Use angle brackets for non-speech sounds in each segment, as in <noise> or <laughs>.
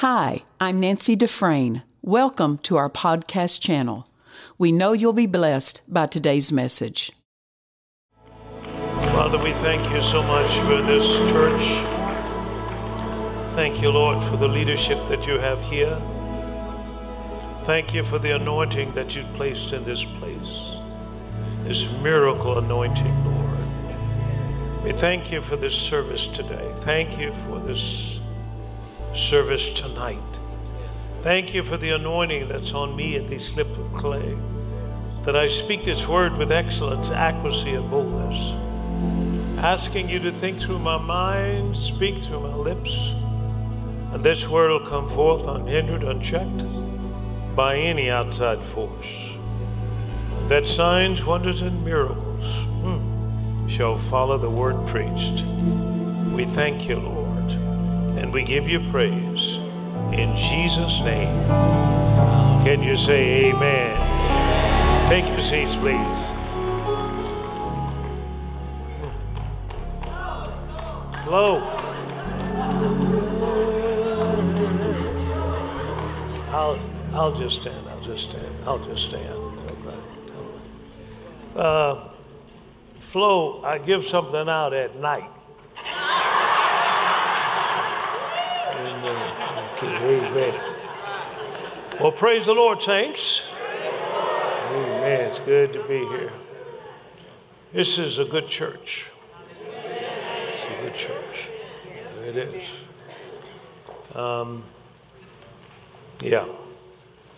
Hi, I'm Nancy Dufresne. Welcome to our podcast channel. We know you'll be blessed by today's message. Father, we thank you so much for this church. Thank you, Lord, for the leadership that you have here. Thank you for the anointing that you've placed in this place, this miracle anointing, Lord. We thank you for this service today. Thank you for this service tonight. Thank you for the anointing that's on me in these slip of clay, that I speak this word with excellence, accuracy, and boldness, asking you to think through my mind, speak through my lips, and this word will come forth unhindered, unchecked by any outside force. That signs, wonders, and miracles hmm, shall follow the word preached. We thank you, Lord and we give you praise in Jesus' name. Can you say amen? Take your seats, please. Hello. I'll, I'll just stand. I'll just stand. I'll just stand. Uh, Flo, I give something out at night. Amen. Well, praise the Lord, saints. Amen. It's good to be here. This is a good church. It's a good church. It is. Um, yeah.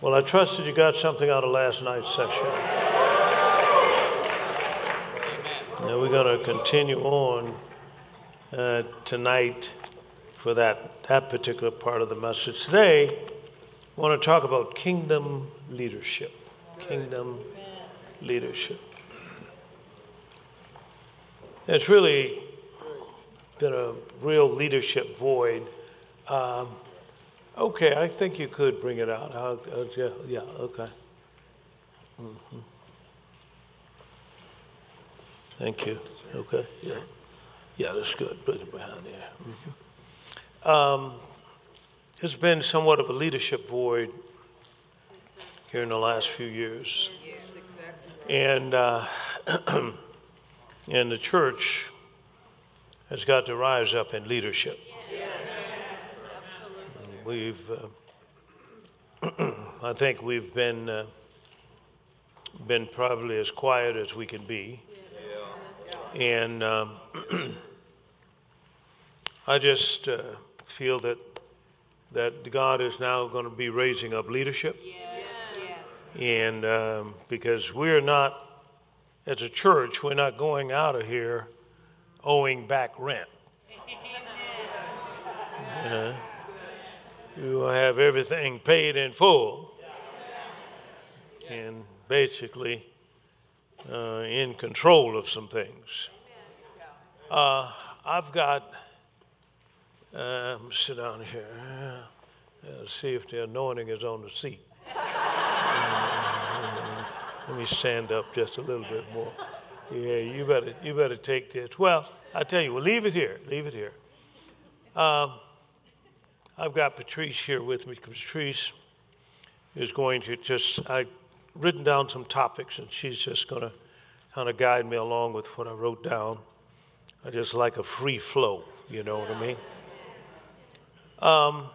Well, I trust that you got something out of last night's session. Now we're going to continue on uh, tonight for that, that particular part of the message. Today, I want to talk about kingdom leadership. Kingdom leadership. It's really been a real leadership void. Um, okay, I think you could bring it out. Uh, yeah, yeah, okay. Mm-hmm. Thank you. Okay, yeah. Yeah, that's good. Put it behind there. Mm-hmm. Um, there's been somewhat of a leadership void here in the last few years. And, uh, <clears throat> and the church has got to rise up in leadership. We've, uh, <clears throat> I think we've been, uh, been probably as quiet as we can be. And um, <clears throat> I just uh, feel that that God is now going to be raising up leadership. Yes. yes. And um, because we're not, as a church, we're not going out of here owing back rent. Uh, you will have everything paid in full and basically uh, in control of some things. Uh, I've got um, sit down here. Uh, see if the anointing is on the seat. Let me stand up just a little bit more. Yeah, you better you better take this. Well, I tell you, we'll leave it here. Leave it here. Um, I've got Patrice here with me. Patrice is going to just, I've written down some topics, and she's just going to kind of guide me along with what I wrote down. I just like a free flow. You know what I mean? Um,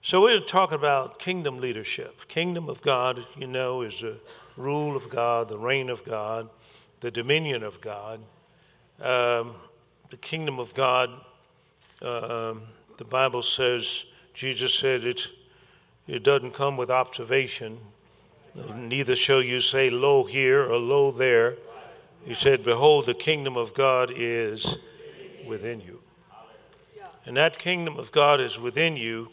so we're talking about kingdom leadership. Kingdom of God, you know, is the rule of God, the reign of God, the dominion of God. Um, the kingdom of God, uh, the Bible says, Jesus said it, it doesn't come with observation. Neither shall you say, Lo here or Lo there. He said, Behold, the kingdom of God is within you and that kingdom of God is within you.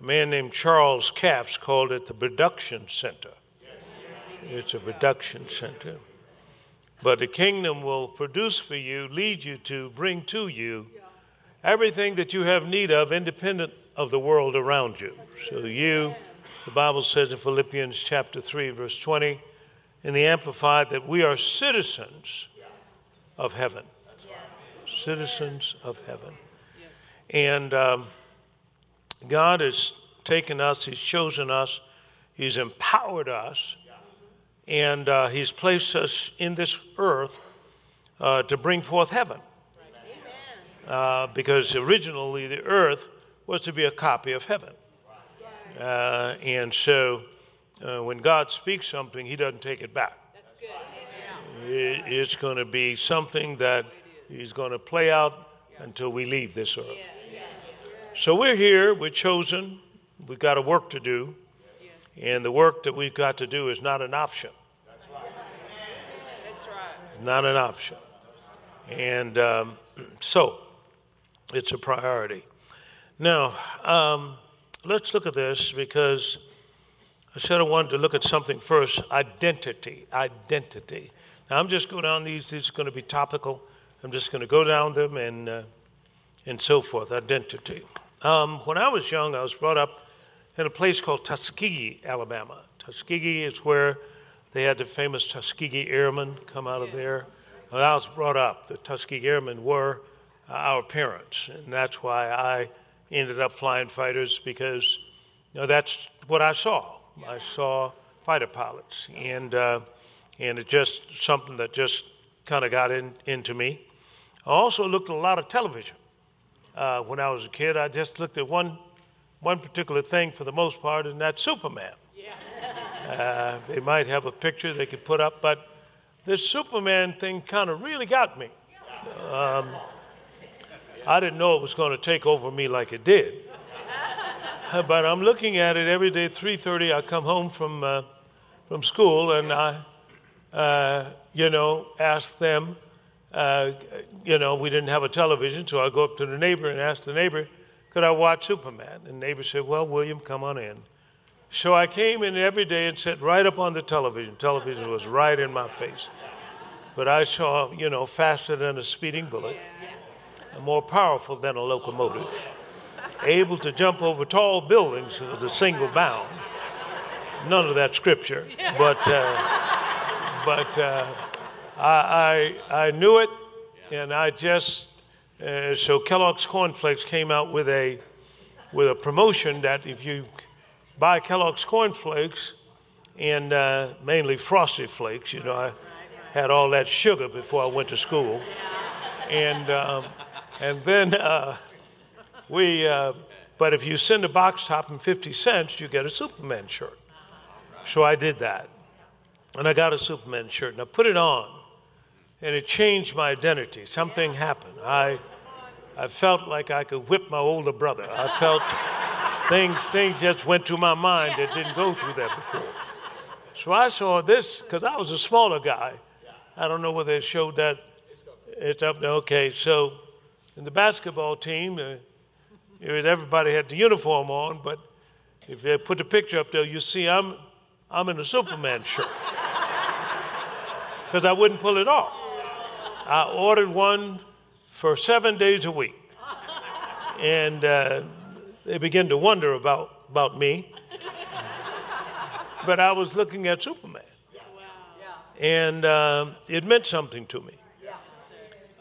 A man named Charles Capps called it the production center. It's a production center. But the kingdom will produce for you, lead you to, bring to you everything that you have need of, independent of the world around you. So, you, the Bible says in Philippians chapter 3, verse 20, in the Amplified, that we are citizens of heaven. Citizens of heaven. And um, God has taken us, He's chosen us, He's empowered us, and uh, He's placed us in this earth uh, to bring forth heaven. Uh, because originally the earth was to be a copy of heaven. Uh, and so uh, when God speaks something, He doesn't take it back. It, it's going to be something that He's going to play out until we leave this earth. So we're here, we're chosen, we've got a work to do, and the work that we've got to do is not an option. That's right. It's not an option. And um, <clears throat> so it's a priority. Now, um, let's look at this because I said I wanted to look at something first identity. Identity. Now, I'm just going down these, these are going to be topical. I'm just going to go down them and, uh, and so forth. Identity. Um, when I was young, I was brought up in a place called Tuskegee, Alabama. Tuskegee is where they had the famous Tuskegee Airmen come out of there. When I was brought up, the Tuskegee Airmen were uh, our parents, and that's why I ended up flying fighters because you know, that's what I saw. I saw fighter pilots, and uh, and it just something that just kind of got in, into me. I also looked at a lot of television uh, when I was a kid. I just looked at one, one particular thing for the most part, and that's Superman. Uh, they might have a picture they could put up, but this Superman thing kind of really got me. Um, I didn't know it was going to take over me like it did. <laughs> but I'm looking at it every day. 3:30, I come home from uh, from school, and I, uh, you know, ask them uh, you know, we didn't have a television, so I go up to the neighbor and ask the neighbor, could I watch Superman? And the neighbor said, well, William, come on in. So I came in every day and sat right up on the television. Television was right in my face. But I saw, you know, faster than a speeding bullet, and more powerful than a locomotive, able to jump over tall buildings with a single bound. None of that scripture, but, uh, but, uh, I, I, I knew it, and I just, uh, so Kellogg's Cornflakes came out with a, with a promotion that if you buy Kellogg's Cornflakes, and uh, mainly Frosted Flakes, you know, I had all that sugar before I went to school. And, um, and then uh, we, uh, but if you send a box top and 50 cents, you get a Superman shirt. So I did that. And I got a Superman shirt and I put it on and it changed my identity. Something happened. I, I felt like I could whip my older brother. I felt things, things just went to my mind that didn't go through that before. So I saw this because I was a smaller guy. I don't know whether it showed that. It's up there. Okay, so in the basketball team, uh, everybody had the uniform on, but if they put the picture up there, you see I'm, I'm in a Superman shirt because I wouldn't pull it off. I ordered one for seven days a week. And uh, they began to wonder about, about me. But I was looking at Superman. And uh, it meant something to me.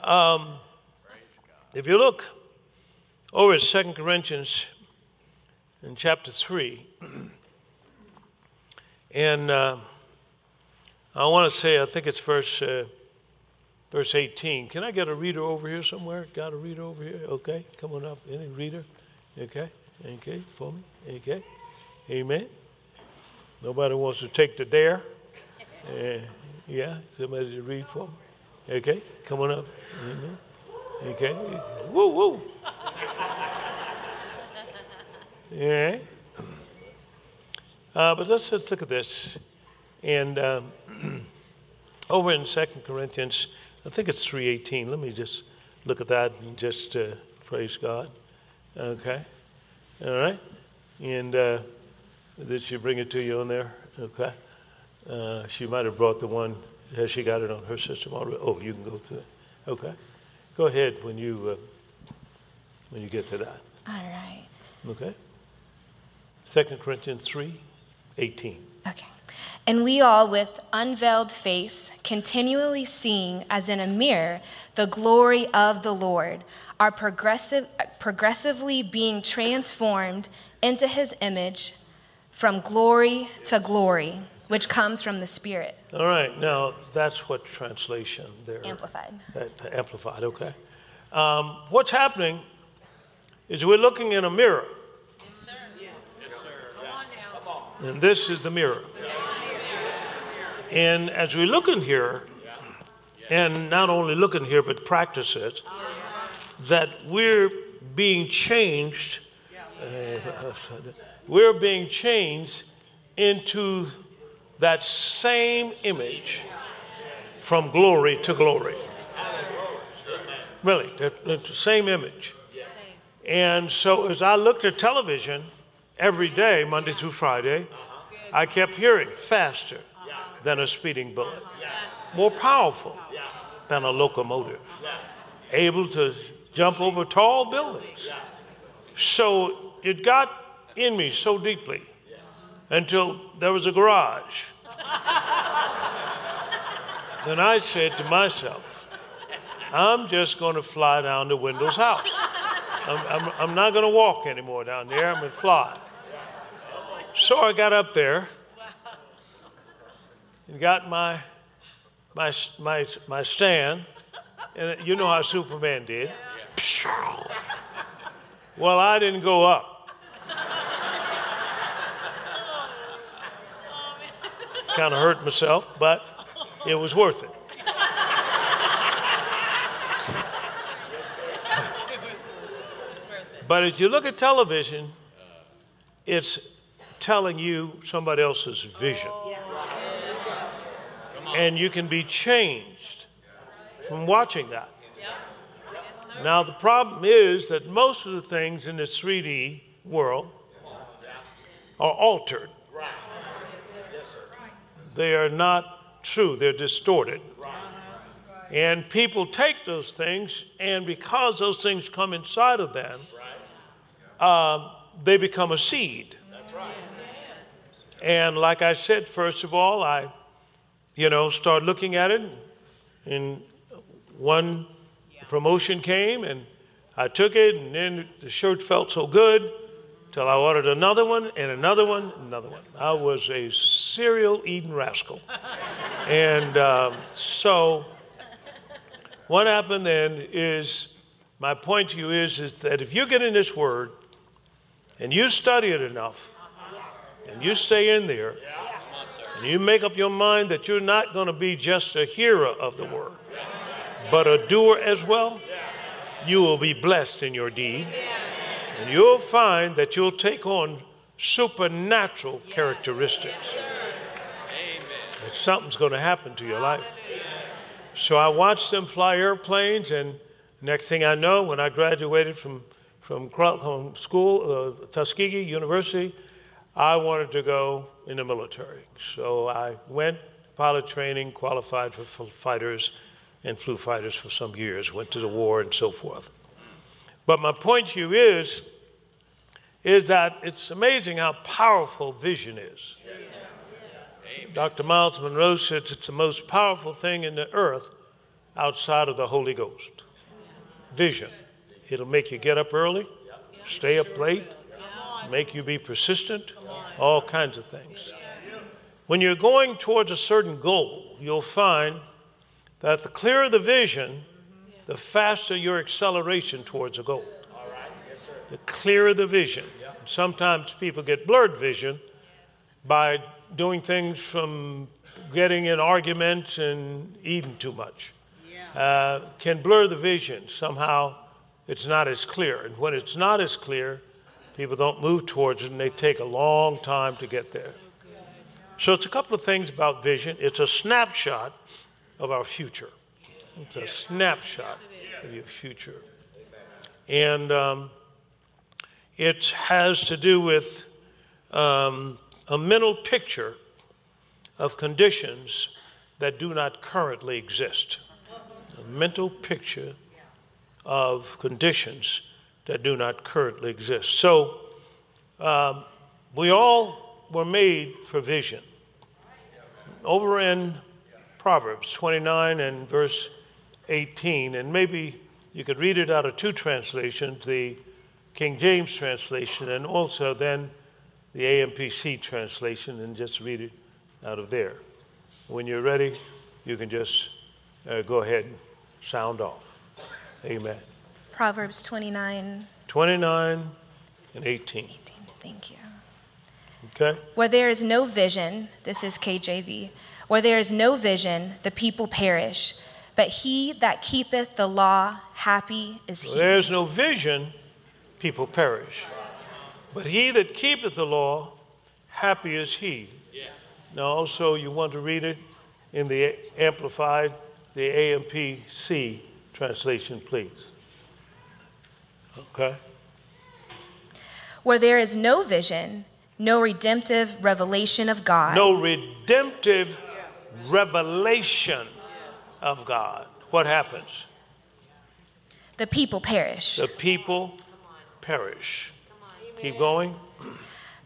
Um, if you look over at 2 Corinthians in chapter 3, <clears throat> and uh, I want to say, I think it's verse. Verse 18. Can I get a reader over here somewhere? Got a reader over here? Okay, come on up. Any reader? Okay, okay, for me? Okay, amen. Nobody wants to take the dare? Uh, yeah, somebody to read for me? Okay, come on up. Amen. Okay, woo, woo. <laughs> Yeah. Uh, but let's, let's look at this. And um, <clears throat> over in Second Corinthians I think it's 318. Let me just look at that and just uh, praise God. Okay. All right. And uh, did she bring it to you on there? Okay. Uh, she might have brought the one. Has she got it on her system already? Oh, you can go to it. Okay. Go ahead when you uh, when you get to that. All right. Okay. Second Corinthians 3 18. Okay. And we all, with unveiled face, continually seeing as in a mirror the glory of the Lord, are progressive, progressively being transformed into his image from glory to glory, which comes from the Spirit. All right, now that's what translation there. Amplified. That, amplified, okay. Um, what's happening is we're looking in a mirror. Yes, sir. Yes, sir. Come on now. And this is the mirror. And as we look in here, and not only look in here, but practice it, that we're being changed. Uh, <laughs> we're being changed into that same image from glory to glory. Really, the, the same image. And so as I looked at television every day, Monday through Friday, I kept hearing faster than a speeding bullet, more powerful than a locomotive, able to jump over tall buildings. So it got in me so deeply until there was a garage. then I said to myself, I'm just going to fly down to Wendell's house. I'm, I'm, I'm not going to walk anymore down there. I'm going to fly. So I got up there and got my, my, my, my stand, and you know how Superman did. Well, I didn't go up. Kind of hurt myself, but it was worth it. But if you look at television, it's telling you somebody else's vision. And you can be changed from watching that. Now, the problem is that most of the things in this 3D world are altered. They are not true, they're distorted. And people take those things, and because those things come inside of them, uh, they become a seed. And like I said, first of all, I, you know, start looking at it, and one promotion came, and I took it, and then the shirt felt so good till I ordered another one and another one, another one. I was a cereal eating rascal. <laughs> and um, so, what happened then is my point to you is, is that if you get in this word and you study it enough, and you stay in there, and you make up your mind that you're not going to be just a hearer of the word, but a doer as well, you will be blessed in your deed. And you'll find that you'll take on supernatural characteristics. That something's going to happen to your life. So I watched them fly airplanes, and next thing I know, when I graduated from from school, uh, Tuskegee University, I wanted to go in the military. So I went, pilot training, qualified for fighters, and flew fighters for some years, went to the war and so forth. But my point to you is, is that it's amazing how powerful vision is. Dr. Miles Munroe says it's the most powerful thing in the earth outside of the Holy Ghost. Vision. It'll make you get up early, stay up late, make you be persistent, all kinds of things. When you're going towards a certain goal, you'll find that the clearer the vision, the faster your acceleration towards a goal. The clearer the vision. Sometimes people get blurred vision by doing things from getting in arguments and eating too much. Uh, can blur the vision somehow it's not as clear. And when it's not as clear, people don't move towards it and they take a long time to get there. So it's a couple of things about vision. It's a snapshot of our future. It's a snapshot of your future. And um, it has to do with um, a mental picture of conditions that do not currently exist. A mental picture of conditions that do not currently exist. So um, we all were made for vision. over in Proverbs 29 and verse 18, and maybe you could read it out of two translations the King James translation and also then the AMPC translation, and just read it out of there. When you're ready, you can just uh, go ahead and sound off. Amen. Proverbs 29 29 and 18. 18. Thank you. Okay? Where there is no vision, this is KJV, where there is no vision, the people perish. But he that keepeth the law, happy is he. there's no vision, people perish. But he that keepeth the law, happy is he. Now, also, you want to read it in the Amplified, the AMPC translation, please. Okay? Where there is no vision, no redemptive revelation of God. No redemptive revelation of God. What happens? The people perish. The people perish. Keep going.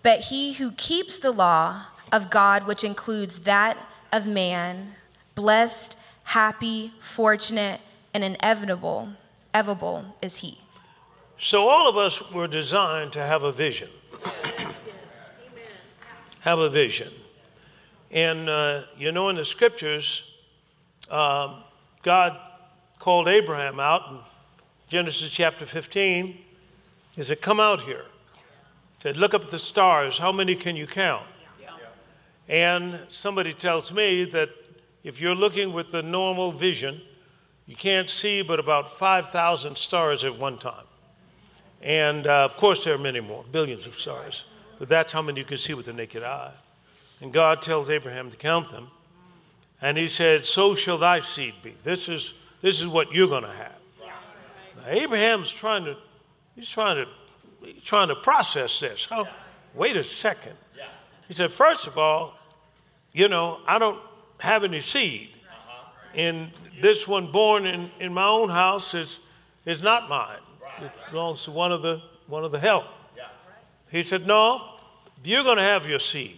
But he who keeps the law of God, which includes that of man, blessed, happy, fortunate, and inevitable, evitable is he. So, all of us were designed to have a vision. have a vision. And, uh, you know, in the scriptures, um, God called Abraham out in Genesis chapter 15. He said, Come out here. He said, Look up at the stars. How many can you count? And somebody tells me that if you're looking with the normal vision, you can't see but about 5,000 stars at one time. And uh, of course, there are many more, billions of stars. But that's how many you can see with the naked eye. And God tells Abraham to count them. And he said, So shall thy seed be. This is, this is what you're going to have. Now, Abraham's trying to, he's trying to, he's trying to process this. Oh, wait a second. He said, First of all, you know, I don't have any seed. And this one born in, in my own house is, is not mine. It belongs to one of the, one of the help. He said, No, you're going to have your seed.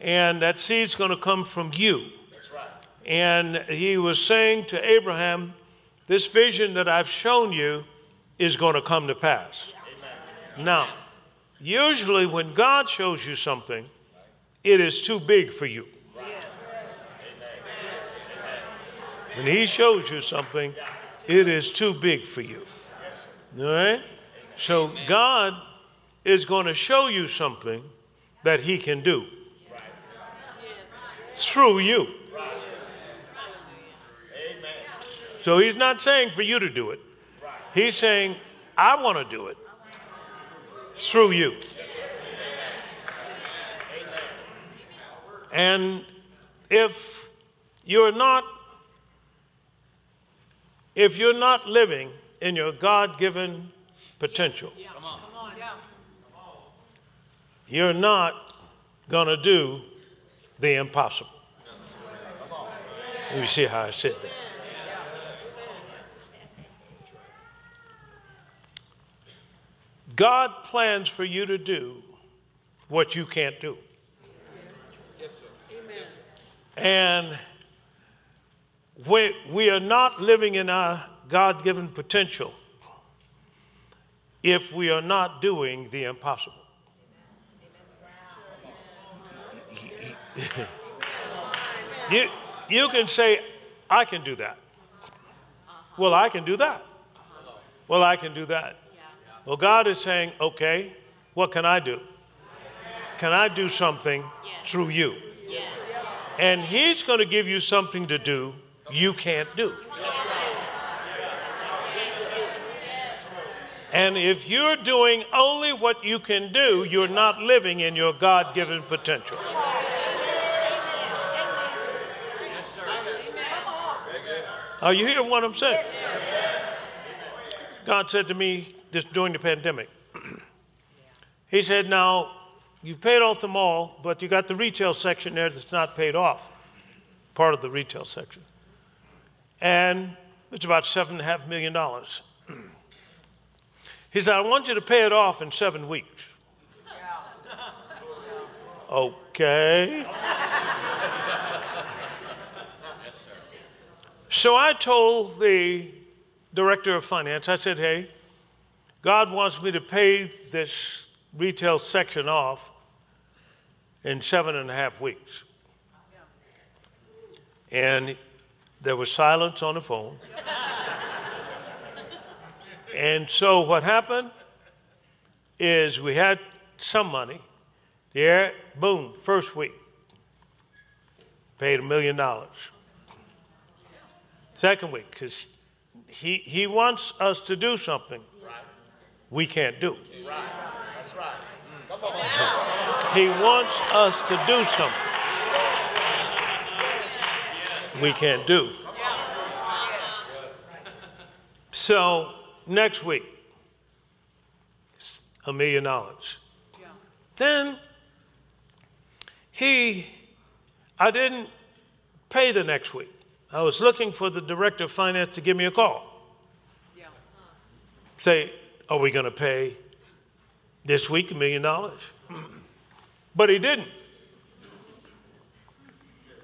And that seed's going to come from you. And he was saying to Abraham, This vision that I've shown you is going to come to pass. Now, usually when God shows you something, it is too big for you. When He shows you something, it is too big for you. All right? So God is going to show you something that He can do through you. So He's not saying for you to do it, He's saying, I want to do it through you. And if you're not if you're not living in your God-given potential, you're not going to do the impossible. Let me see how I said that. God plans for you to do what you can't do. And we, we are not living in our God given potential if we are not doing the impossible. <laughs> you, you can say, I can do that. Well, I can do that. Well, I can do that. Well, God is saying, okay, what can I do? Can I do something through you? And He's going to give you something to do you can't do. And if you're doing only what you can do, you're not living in your God given potential. Are you hearing what I'm saying? God said to me just during the pandemic, <clears throat> He said, Now, you've paid off the mall, but you got the retail section there that's not paid off, part of the retail section. And it's about $7.5 million. He said, I want you to pay it off in seven weeks. Okay. So I told the director of finance, I said, hey, God wants me to pay this retail section off in seven and a half weeks. And there was silence on the phone. And so what happened is we had some money. Yeah, boom, first week. Paid a million dollars. Second week, because he, he wants us to do something we can't do. Right. That's right. He wants us to do something we can't do. So next week, a million dollars. Then he, I didn't pay the next week. I was looking for the director of finance to give me a call. Say, are we going to pay this week a million dollars? But he didn't.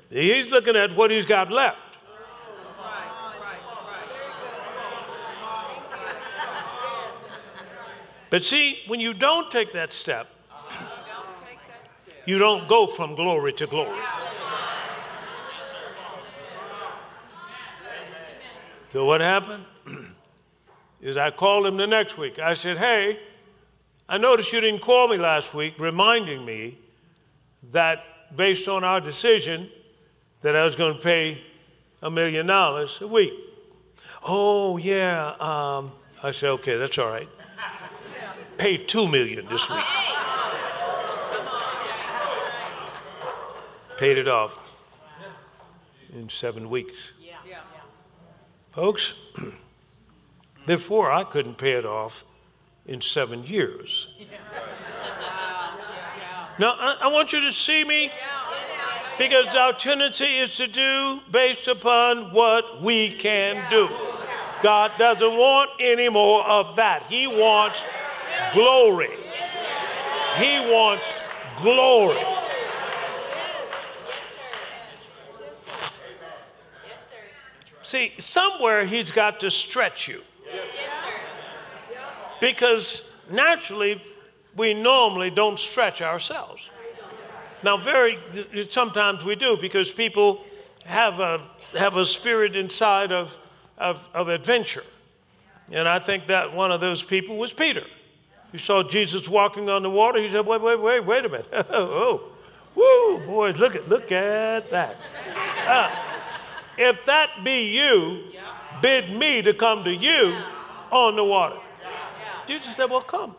He's looking at what he's got left. But see, when you don't take that step, you don't go from glory to glory. So what happened? <clears throat> Is I called him the next week. I said, Hey, I noticed you didn't call me last week, reminding me that based on our decision, that I was going to pay a million dollars a week. Oh, yeah. Um, I said, okay, that's all right. Pay two million this week. Paid it off in seven weeks. Folks, <clears throat> before I couldn't pay it off in seven years. Now, I, I want you to see me because our tendency is to do based upon what we can do. God doesn't want any more of that. He wants glory. He wants glory. See, somewhere he's got to stretch you. Because naturally, we normally don't stretch ourselves. Now, very sometimes we do because people have a have a spirit inside of, of, of adventure. And I think that one of those people was Peter. He saw Jesus walking on the water. He said, wait, wait, wait, wait a minute. <laughs> oh, woo, boys, look at look at that. Uh, if that be you, bid me to come to you on the water. Jesus said, well, come.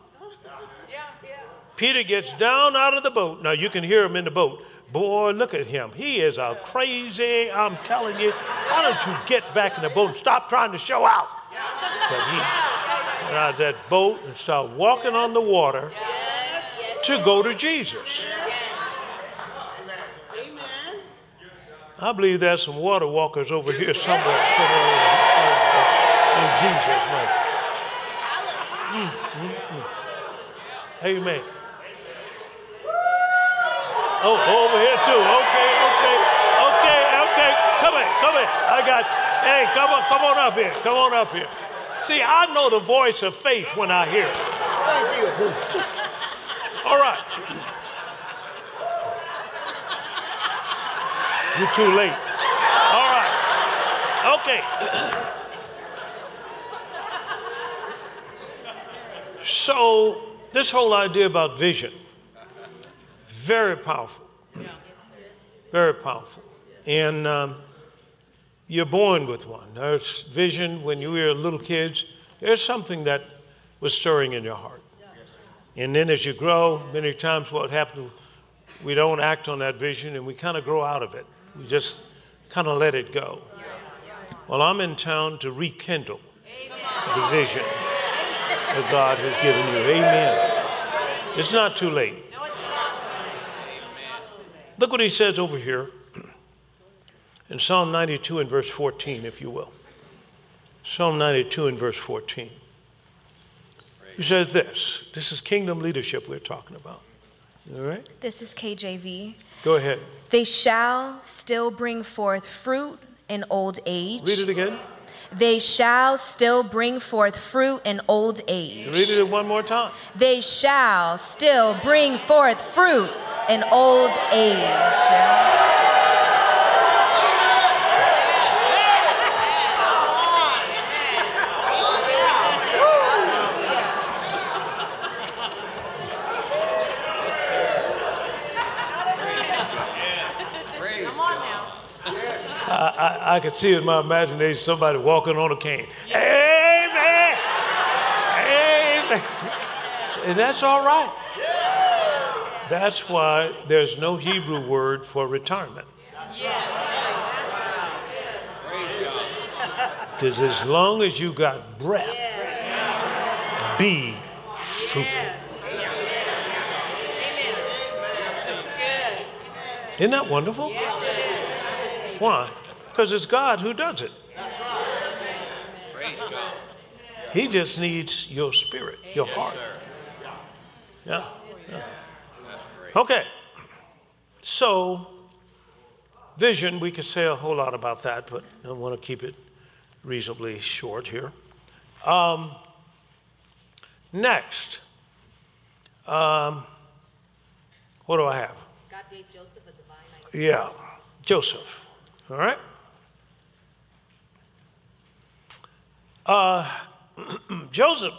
Peter gets down out of the boat. Now you can hear him in the boat. Boy, look at him. He is a crazy. I'm telling you. Why don't you get back in the boat and stop trying to show out? But he out of that boat and start walking on the water to go to Jesus. I believe there's some water walkers over here somewhere. In Jesus' name. Mm, mm, mm. Amen. Oh, over here too. Okay, okay, okay, okay. Come in, come in. I got. Hey, come on, come on up here. Come on up here. See, I know the voice of faith when I hear it. Thank you. All right. You're too late. All right. Okay. so, this whole idea about vision very powerful. Very powerful. And um, you're born with one. There's vision when you were little kids. There's something that was stirring in your heart. And then as you grow, many times what happens, we don't act on that vision and we kind of grow out of it. We just kind of let it go. Well, I'm in town to rekindle the vision that God has given you. Amen. It's not too late. Look what he says over here in Psalm 92 and verse 14, if you will. Psalm 92 and verse 14. He says this. This is kingdom leadership we're talking about. All right? This is KJV. Go ahead. They shall still bring forth fruit in old age. Read it again. They shall still bring forth fruit in old age. Read it one more time. They shall still bring forth fruit in old age. I, I could see in my imagination somebody walking on a cane. Amen. Amen. And that's all right. That's why there's no Hebrew word for retirement. Yes. Because as long as you got breath, be fruitful. Amen. Isn't that wonderful? Why? Because it's God who does it. He just needs your spirit, your heart. Yeah. yeah. Okay. So, vision, we could say a whole lot about that, but I want to keep it reasonably short here. Um, next, um, what do I have? God gave Joseph a divine idea. Yeah, Joseph. All right. Uh, <clears throat> Joseph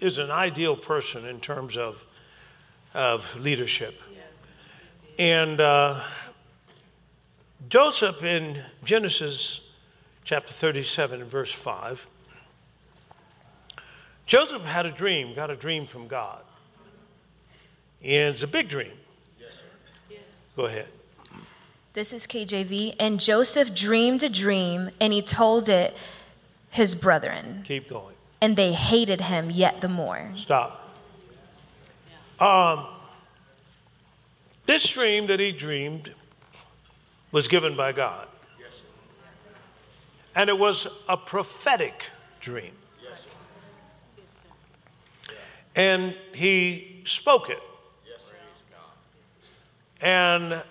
is an ideal person in terms of, of leadership. And uh, Joseph in Genesis chapter 37 and verse 5, Joseph had a dream, got a dream from God. And it's a big dream. Yes. Go ahead. This is KJV. And Joseph dreamed a dream, and he told it his brethren, Keep going. and they hated him yet the more. Stop. Um, this dream that he dreamed was given by God. And it was a prophetic dream. And he spoke it. And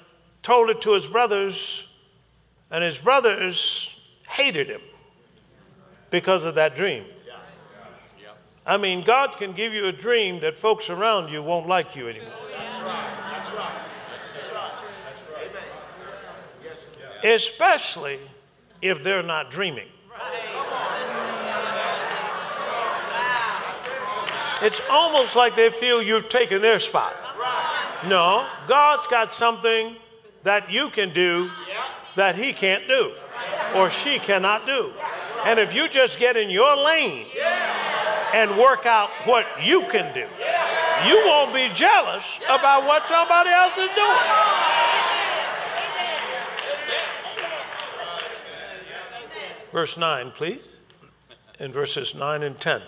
told it to his brothers, and his brothers hated him because of that dream. I mean, God can give you a dream that folks around you won't like you anymore. Especially if they're not dreaming. It's almost like they feel you've taken their spot. No, God's got something that you can do that He can't do or she cannot do. And if you just get in your lane and work out what you can do, you won't be jealous about what somebody else is doing. Verse 9, please. In verses 9 and 10.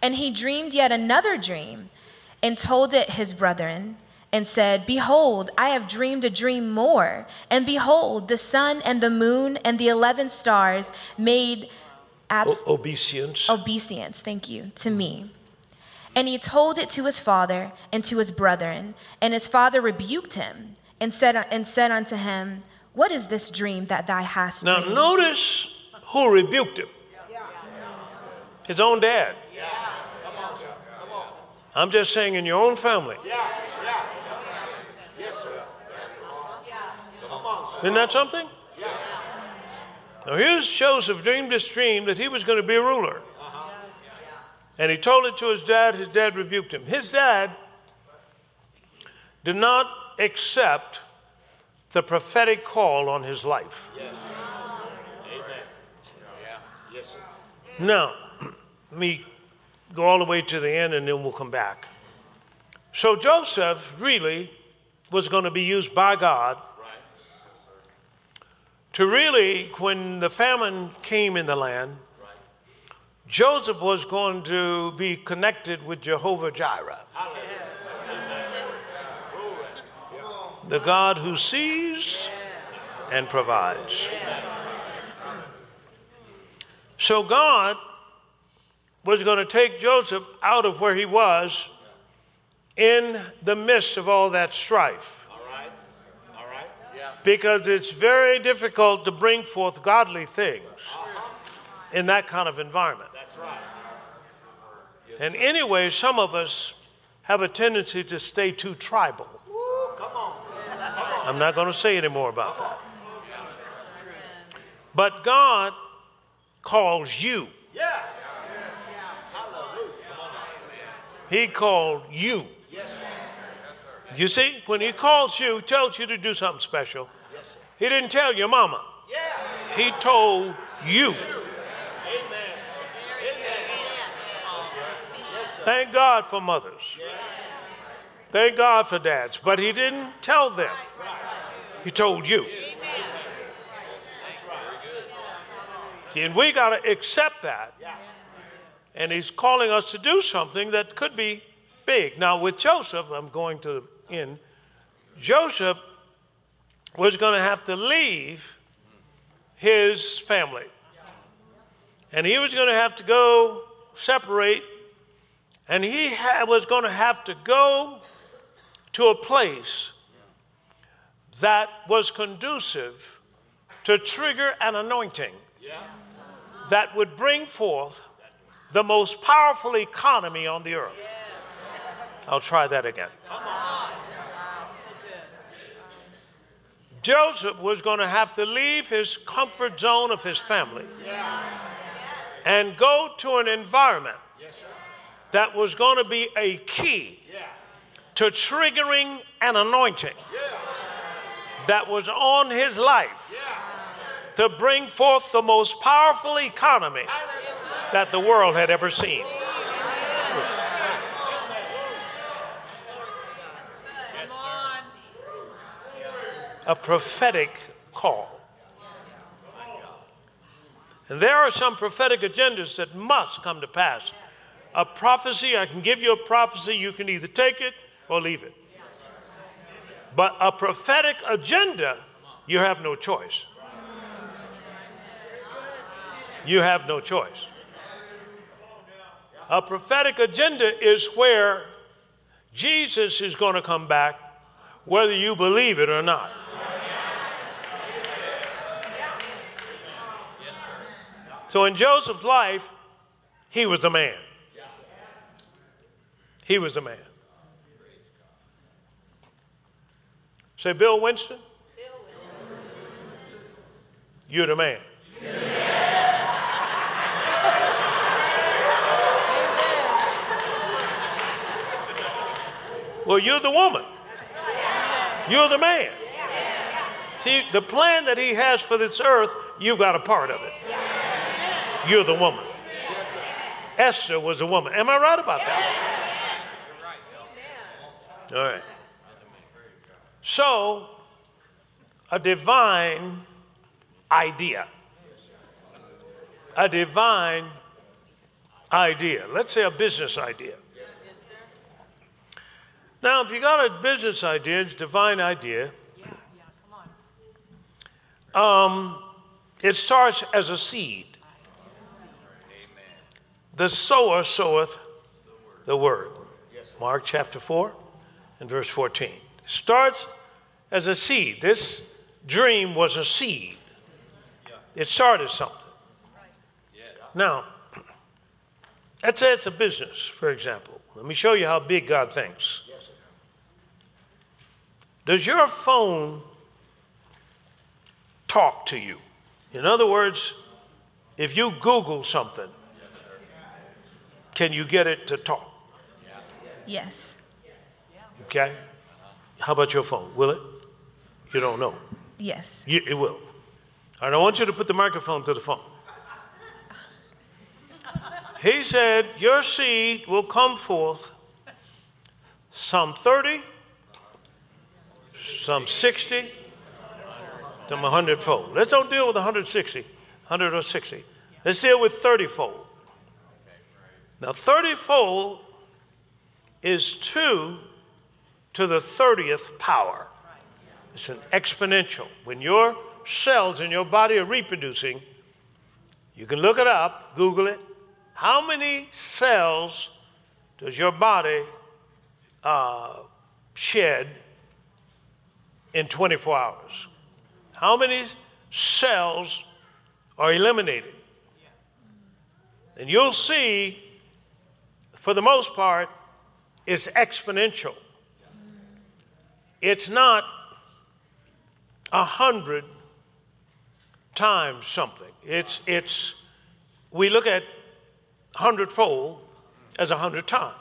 And he dreamed yet another dream, and told it his brethren, and said, Behold, I have dreamed a dream more. And behold, the sun and the moon and the eleven stars made abs- O- obeisance. obeisance, thank you, to me. And he told it to his father and to his brethren, and his father rebuked him and said, and said unto him, What is this dream that thou hast Now, dreamed? notice who rebuked him his own dad. I'm just saying, in your own family. Isn't that something? Now, here's Joseph dreamed this dream that he was going to be a ruler. Uh-huh. And he told it to his dad. His dad rebuked him. His dad did not accept the prophetic call on his life. Now, <clears throat> let me go all the way to the end and then we'll come back. So, Joseph really was going to be used by God to really, when the famine came in the land, Joseph was going to be connected with Jehovah Jireh, the God who sees and provides. So God was going to take Joseph out of where he was in the midst of all that strife. All right. All right. Yeah. Because it's very difficult to bring forth godly things uh-huh. in that kind of environment. That's right. And anyway, some of us have a tendency to stay too tribal. come on. I'm not going to say any more about that. But God calls you. Yeah. He called you. You see, when he calls you, tells you to do something special. He didn't tell your mama. Yeah. He told you. Amen. Amen. Thank God for mothers. Thank God for dads. But he didn't tell them. He told you. See, and we got to accept that. And he's calling us to do something that could be big. Now, with Joseph, I'm going to end. Joseph was going to have to leave his family. And he was going to have to go separate. And he ha- was going to have to go to a place that was conducive to trigger an anointing that would bring forth the most powerful economy on the earth. I'll try that again. Joseph was going to have to leave his comfort zone of his family and go to an environment that was going to be a key to triggering an anointing that was on his life to bring forth the most powerful economy that the world had ever seen. A prophetic call. And there are some prophetic agendas that must come to pass. A prophecy, I can give you a prophecy, you can either take it or leave it. But a prophetic agenda, you have no choice. You have no choice. A prophetic agenda is where Jesus is going to come back, whether you believe it or not. So in Joseph's life, he was the man. He was the man. Say, Bill Winston, you're the man. Well, you're the woman. You're the man. See, the plan that he has for this earth, you've got a part of it. You're the woman. Esther was a woman. Am I right about that? All right. So, a divine idea. A divine idea. Let's say a business idea. Now, if you got a business idea, it's a divine idea. Um, it starts as a seed. The sower soweth the word. Mark chapter 4 and verse 14. Starts as a seed. This dream was a seed. It started something. Now, <clears throat> let's say it's a business, for example. Let me show you how big God thinks. Does your phone talk to you? In other words, if you Google something, can you get it to talk? Yes. Okay? How about your phone? Will it? You don't know. Yes. You, it will. All right, I want you to put the microphone to the phone. He said, Your seed will come forth some 30, some 60, some 100 fold. Let's don't deal with 160, 100 or 60. Let's deal with 30 fold. Now, 30 fold is 2 to the 30th power. It's an exponential. When your cells in your body are reproducing, you can look it up, Google it. How many cells does your body uh, shed in 24 hours? How many cells are eliminated? And you'll see, for the most part, it's exponential. It's not a hundred times something. It's, it's, we look at hundredfold as a hundred times.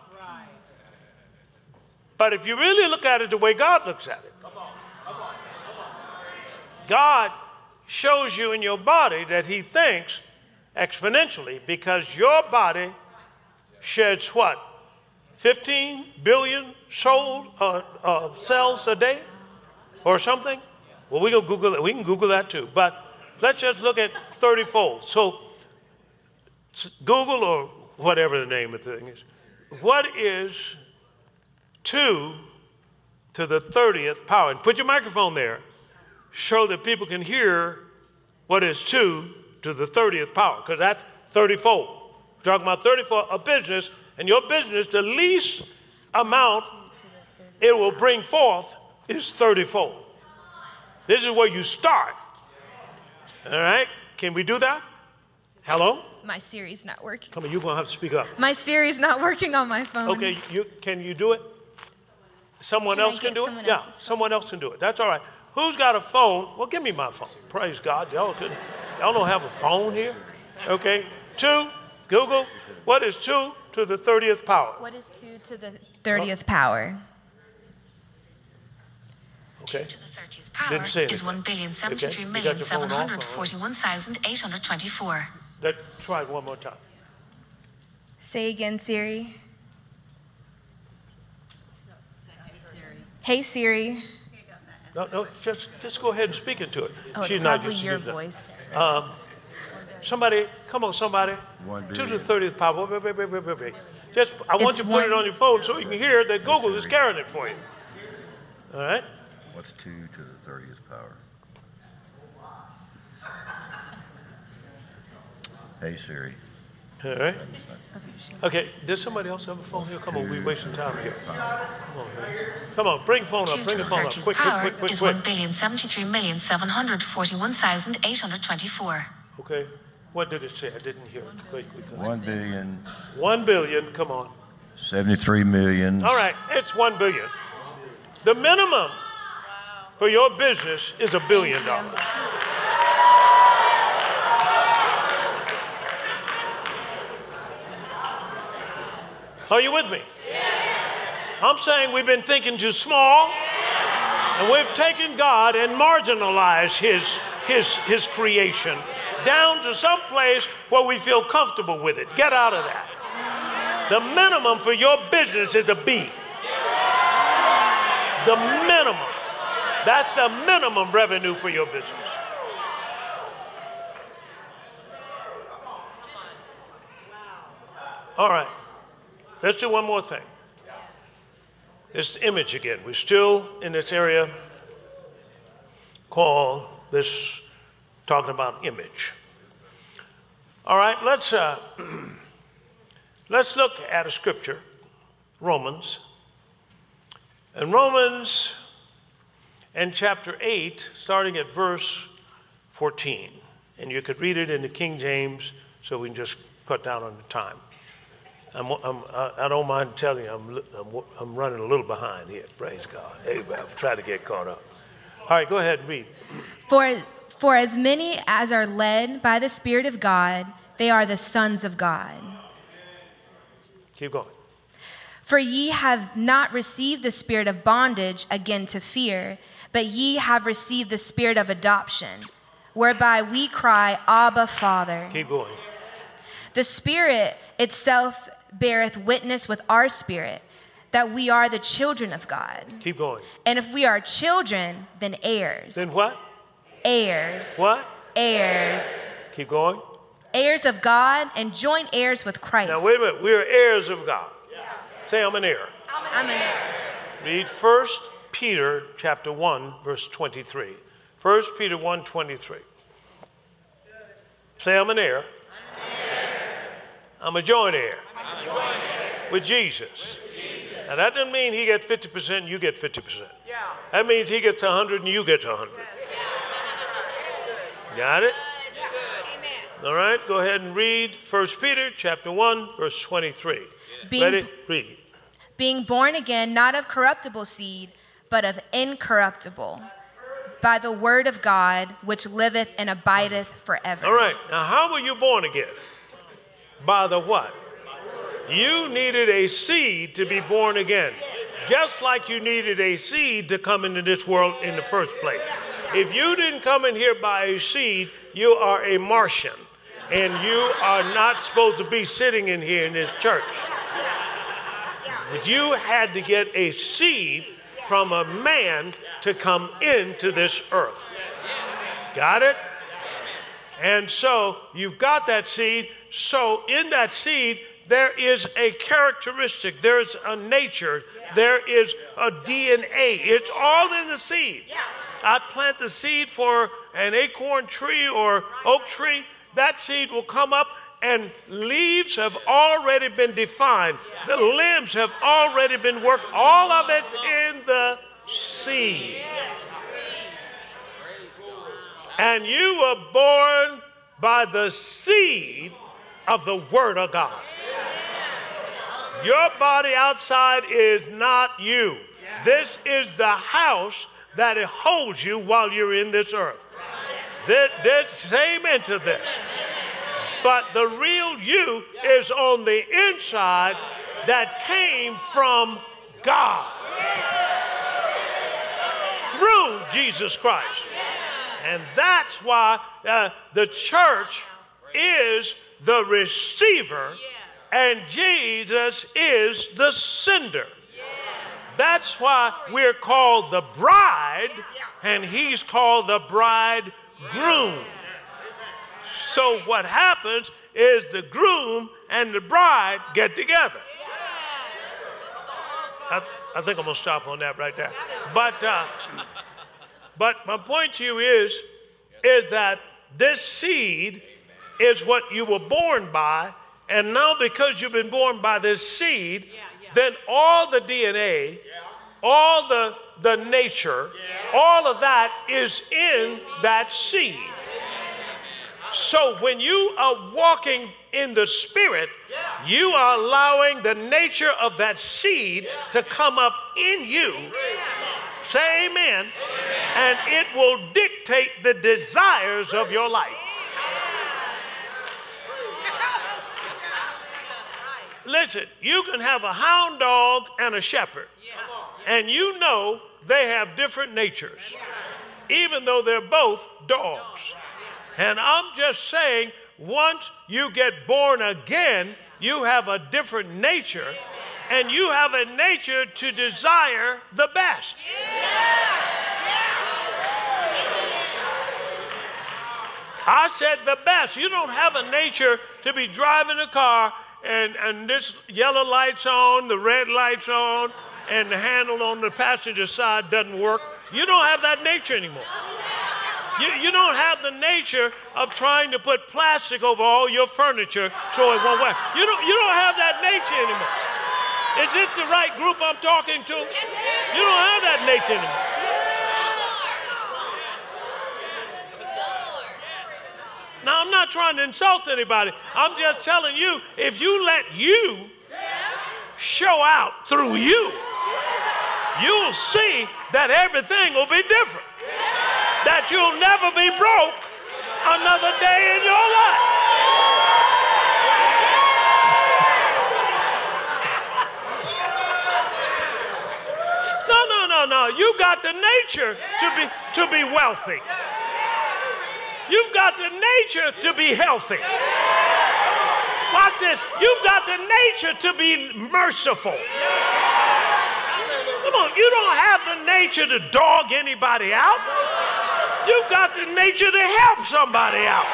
But if you really look at it the way God looks at it, God shows you in your body that He thinks exponentially because your body sheds what? 15 billion sold uh, uh, cells a day or something? Well, we, can Google it. we can Google that too. But let's just look at 30 fold. So, Google or whatever the name of the thing is, what is 2 to the 30th power? And put your microphone there. Show that people can hear what is 2 to the 30th power, because that's 30 fold. Talking about 30 fold a business, and your business, the least amount it will bring forth is 30 fold. This is where you start. All right? Can we do that? Hello? My Siri's not working. Come on, you're going to have to speak up. My Siri's not working on my phone. Okay, you, can you do it? Someone Can else can do it? Yeah, phone? someone else can do it. That's all right. Who's got a phone? Well, give me my phone. Praise God. Y'all, could, y'all don't have a phone here? Okay. Two, Google, what is two to the 30th power? What is 2 to the 30th power? Okay. to the 30th power is anything. Okay, you got your phone off, all right. 1,741,824. Let's try it one more time. Say again, Siri. Hey, Siri. No, no, just, just go ahead and speak into it. Oh, She's it's not probably used to your use that. Um, voice. Somebody, come on, somebody. One Two to the 30th power. Wait, wait, wait, wait, wait, wait. Just, I want It's you to put it on your phone so you can hear that Google is carrying it for you. All right? What's two to the thirtieth power? Hey Siri. All right. Okay, does somebody else have a phone here? Come on, we're wasting time here. Come on, man. Come on, bring the phone 2 up, to bring the the phone up. 30th Quick, quick, power quick, quick, is quick. 1,703,741,824. Okay, what did it say? I didn't hear it. Quick, quick, quick. One billion One billion, come on. seventy-three million. All right, it's one billion. The minimum for your business is a billion dollars. Are you with me? I'm saying we've been thinking too small, and we've taken God and marginalized His, His, His creation down to some place where we feel comfortable with it. Get out of that. The minimum for your business is a B. The minimum. That's the minimum revenue for your business. All right. Let's do one more thing. This image again. We're still in this area called this talking about image. All right, let's uh, <clears throat> let's look at a scripture, Romans. In Romans and chapter 8, starting at verse 14. And you could read it in the King James so we can just cut down on the time. I'm, I'm, I I don't mind telling you, I'm, I'm, I'm running a little behind here. Praise God. Amen. I'm trying to get caught up. All right, go ahead and read. For, for as many as are led by the Spirit of God, they are the sons of God. Keep going. For ye have not received the spirit of bondage again to fear, but ye have received the spirit of adoption, whereby we cry, Abba, Father. Keep going. The Spirit itself beareth witness with our spirit that we are the children of God. Keep going. And if we are children, then heirs. Then what? Heirs. What? Heirs. Keep going. Heirs of God and joint heirs with Christ. Now, wait a minute. We are heirs of God. Yeah. Say, I'm an heir. I'm an heir. Read 1 Peter chapter 1, verse 23. 1 Peter 1, 23. Say, I'm an heir. I'm an heir. I'm a joint heir. I'm a joint heir. With Jesus. Now, that doesn't mean he gets 50% and you get 50%. Yeah. That means he gets 100 and you get 100. Got it? Amen. All right, go ahead and read 1 Peter chapter 1, verse 23. Being- Ready? Read. being born again not of corruptible seed, but of incorruptible, by the word of God, which liveth and abideth forever. All right, now how were you born again? By the what? You needed a seed to be born again, just like you needed a seed to come into this world in the first place. If you didn't come in here by a seed, you are a Martian, and you are not supposed to be sitting in here in this church. But you had to get a seed from a man to come into this earth. Got it? And so you've got that seed. So in that seed, there is a characteristic, there is a nature, there is a DNA. It's all in the seed. I plant the seed for an acorn tree or oak tree, that seed will come up and leaves have already been defined. The limbs have already been worked. All of it in the seed. And you were born by the seed of the Word of God. Your body outside is not you. This is the house that it holds you while you're in this earth. This, this, say amen to this. But the real you is on the inside that came from God through Jesus Christ. And that's why uh, the church is the receiver and Jesus is the sender. That's why we're called the bride and he's called the bridegroom. So what happens is the groom and the bride get together. I, I think I'm gonna stop on that right there. But uh, but my point to you is is that this seed is what you were born by, and now because you've been born by this seed, then all the DNA, all the the nature, all of that is in that seed. So when you are walking in the Spirit, you are allowing the nature of that seed to come up in you. Say amen. And it will dictate the desires of your life. Listen, you can have a hound dog and a shepherd, and you know they have different natures, even though they're both dogs. And I'm just saying, once you get born again, you have a different nature, and you have a nature to desire the best. I said the best. You don't have a nature to be driving a car and, and this yellow light's on, the red light's on, and the handle on the passenger side doesn't work. You don't have that nature anymore. You, you don't have the nature of trying to put plastic over all your furniture so it won't work. You don't, you don't have that nature anymore. Is this the right group I'm talking to? You don't have that nature anymore. Now, I'm not trying to insult anybody. I'm just telling you if you let you show out through you, you'll see that everything will be different. That you'll never be broke another day in your life. No, no, no, no. You got the nature to be to be wealthy. You've got the nature to be healthy. Watch this. You've got the nature to be merciful. Come on, you don't have the nature to dog anybody out. You've got the nature to help somebody out.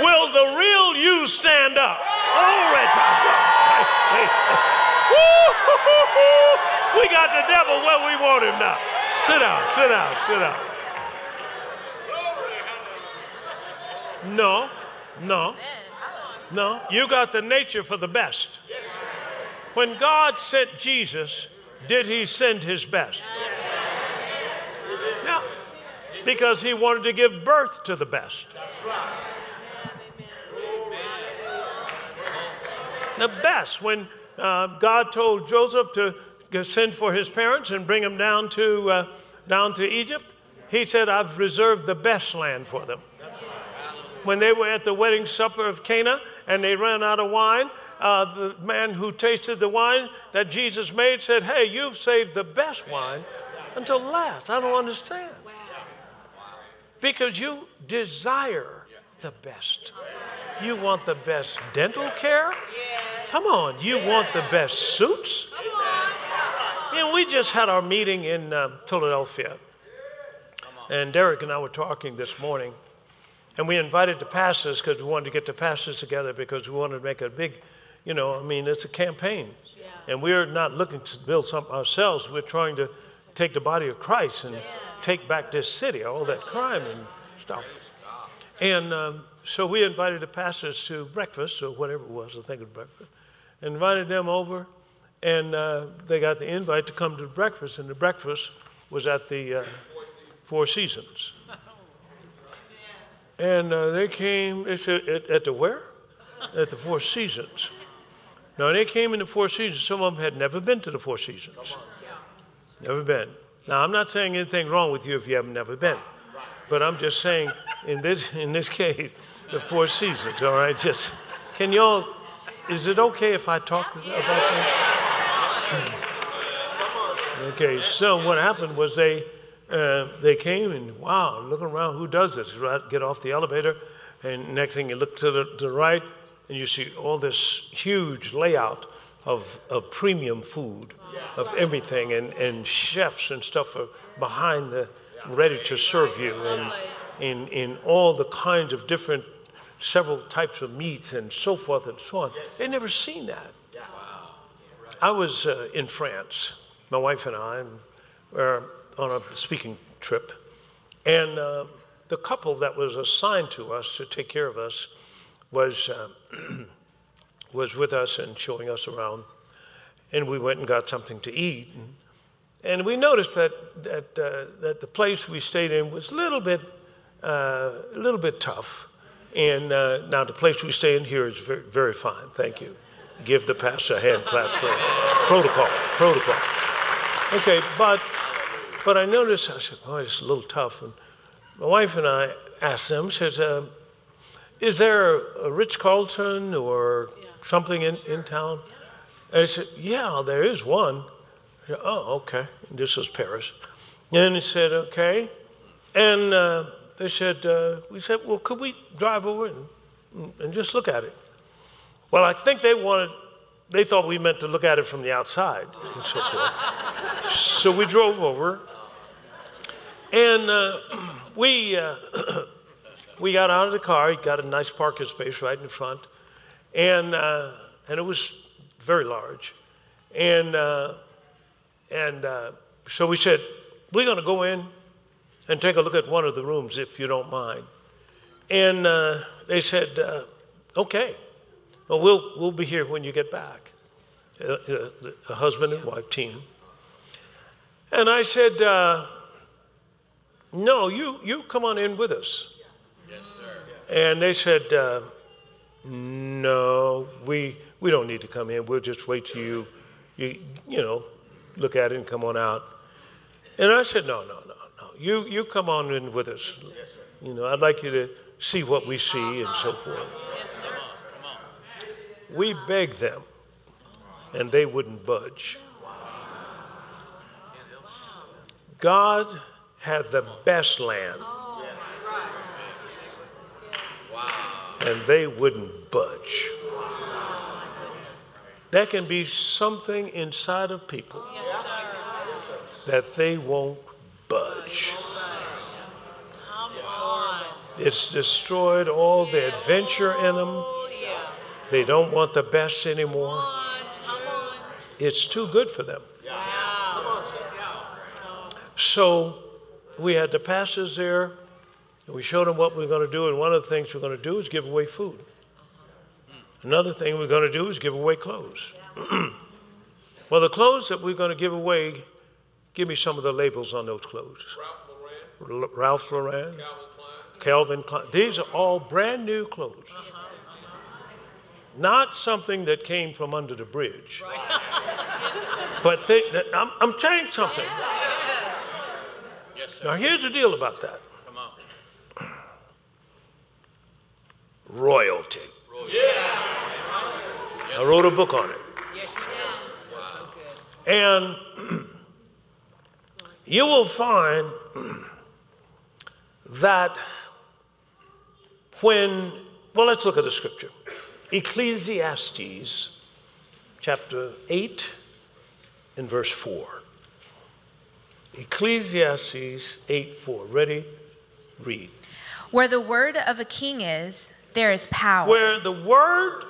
Will the real you stand up? Glory to God. We got the devil where we want him now. Sit down, sit down, sit down. No, no, no. You got the nature for the best. When God sent Jesus Did he send his best? Yeah. Because he wanted to give birth to the best. The best. When uh, God told Joseph to send for his parents and bring them down to, uh, down to Egypt, he said, I've reserved the best land for them. When they were at the wedding supper of Cana and they ran out of wine, uh, the man who tasted the wine that Jesus made said, Hey, you've saved the best wine until last. I don't understand. Because you desire the best. You want the best dental care? Come on, you want the best suits? You know, we just had our meeting in uh, Philadelphia. And Derek and I were talking this morning. And we invited the pastors because we wanted to get the pastors together because we wanted to make a big, you know, I mean, it's a campaign. Yeah. And we're not looking to build something ourselves. We're trying to take the body of Christ and yeah. take back this city, all that crime and stuff. And um, so we invited the pastors to breakfast or whatever it was, I think it was breakfast. Invited them over and uh, they got the invite to come to breakfast, and the breakfast was at the uh, Four Seasons. <laughs> And uh, they came, at, at, the where? At the Four Seasons. Now, they came in the Four Seasons. Some of them had never been to the Four Seasons. Never been. Now, I'm not saying anything wrong with you if you have never been. But I'm just saying, in this, in this case, the Four Seasons, all right? Just, can y'all, is it okay if I talk about this? Okay, so what happened was they uh, they came and wow, looking around, who does this? Right, get off the elevator, and next thing you look to the, to the right, and you see all this huge layout of, of premium food, of everything, and, and chefs and stuff are behind the ready to serve you, and in, in all the kinds of different, several types of meats and so forth and so on. They'd never seen that. I was uh, in France, my wife and I, were on a speaking trip, and uh, the couple that was assigned to us to take care of us was uh, <clears throat> was with us and showing us around, and we went and got something to eat, and, and we noticed that that uh, that the place we stayed in was a little bit uh, a little bit tough, and uh, now the place we stay in here is very, very fine. Thank you. Give the pastor a hand clap for protocol, protocol. Okay, but but I noticed, I said, oh, it's a little tough. And my wife and I asked them, says, uh, is there a Ritz-Carlton or yeah. something in, in town? And I said, yeah, there is one. Said, oh, okay. And this was Paris. And he said, okay. And uh, they said, uh, we said, well, could we drive over and, and just look at it? Well, I think they wanted, they thought we meant to look at it from the outside and so forth. so we drove over, and uh, <clears throat> we uh, <clears throat> we got out of the car. He got a nice parking space right in front, and uh, and it was very large, and uh, and uh, so we said we're going to go in and take a look at one of the rooms if you don't mind, and uh, they said okay. Well, we'll, we'll be here when you get back. A, a, a husband and wife team. And I said, uh, No, you, you come on in with us. Yes, sir. And they said, uh, No, we, we don't need to come in. We'll just wait till you, you, you know, look at it and come on out. And I said, No, no, no, no. You, you come on in with us. Yes, you know, I'd like you to see what we see and so forth. We begged them, and they wouldn't budge. God had the best land, and they wouldn't budge. There can be something inside of people that they won't budge. It's destroyed all the adventure in them they don't want the best anymore. It's too good for them. So we had the pastors there, and we showed them what we are going to do. And one of the things we're going to do is give away food. Another thing we're going to do is give away clothes. <clears throat> Well, the clothes that we're going to give away, give me some of the labels on those clothes. Ralph Lauren, L- Ralph Lauren, Calvin Klein. Calvin Klein. These are all brand new clothes. Not something that came from under the bridge. <laughs> But they, I'm, I'm telling you something. Yes, sir. Now, here's the deal about that Come on. royalty. I wrote a book on it. And you will find that when, well, let's look at the scripture. Ecclesiastes chapter 8 and verse 4. Ecclesiastes 8 4. Ready? Read. Where the word of a king is, there is power. Where the word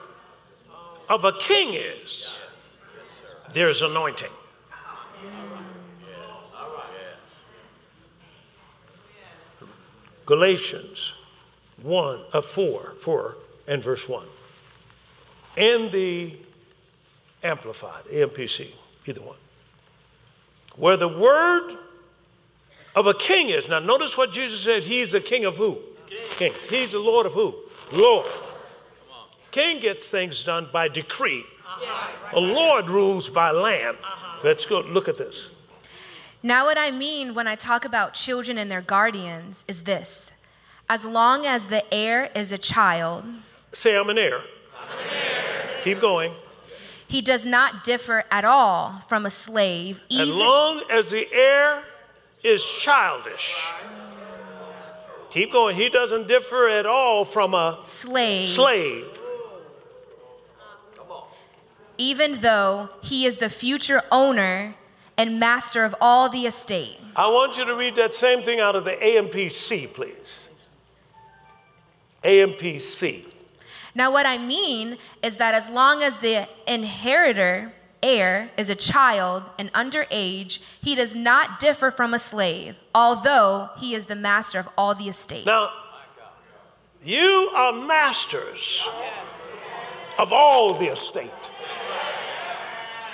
of a king is, there's anointing. Galatians 1, uh, 4, 4 and verse 1. And the Amplified, AMPC, either one. Where the word of a king is. Now, notice what Jesus said. He's the king of who? King. He's the Lord of who? Lord. King gets things done by decree. A Lord rules by land. Uh-huh. Let's go look at this. Now, what I mean when I talk about children and their guardians is this as long as the heir is a child, Say, I'm an heir. Keep going. he does not differ at all from a slave, As long as the heir is childish. Keep going. He doesn't differ at all from a slave, slave. even though he is the future owner and master of all the estate. I want you to read that same thing out of the AMPC, please. AMPC. Now, what I mean is that as long as the inheritor, heir, is a child and underage, he does not differ from a slave, although he is the master of all the estate. Now, you are masters of all the estate.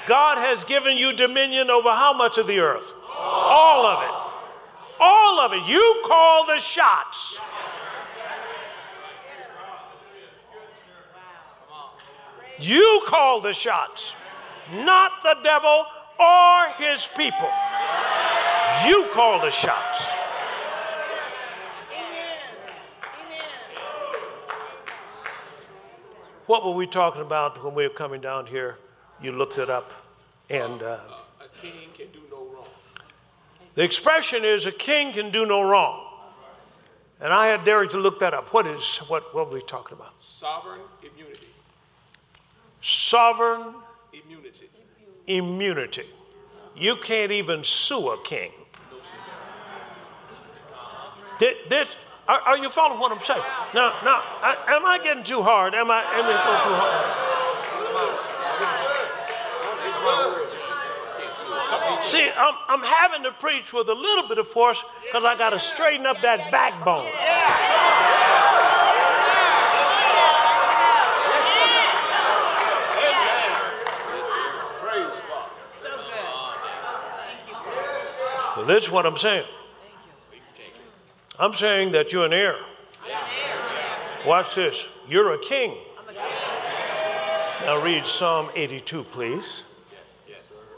God has given you dominion over how much of the earth? All of it. All of it. You call the shots. You call the shots, not the devil or his people. You call the shots. Amen. What were we talking about when we were coming down here? You looked it up, and uh, A king can do no wrong. the expression is "a king can do no wrong." And I had Derek to look that up. What is what? What were we talking about? Sovereign immunity. Sovereign Immunity. immunity. You can't even sue a king. Did, did, are, are you following what I'm saying? Now, now, I, am I getting too hard? Am I, am I going too hard? See, I'm, I'm having to preach with a little bit of force because I got to straighten up that backbone. Praise This is what I'm saying. I'm saying that you're an heir. Watch this. You're a king. Now read Psalm 82, please.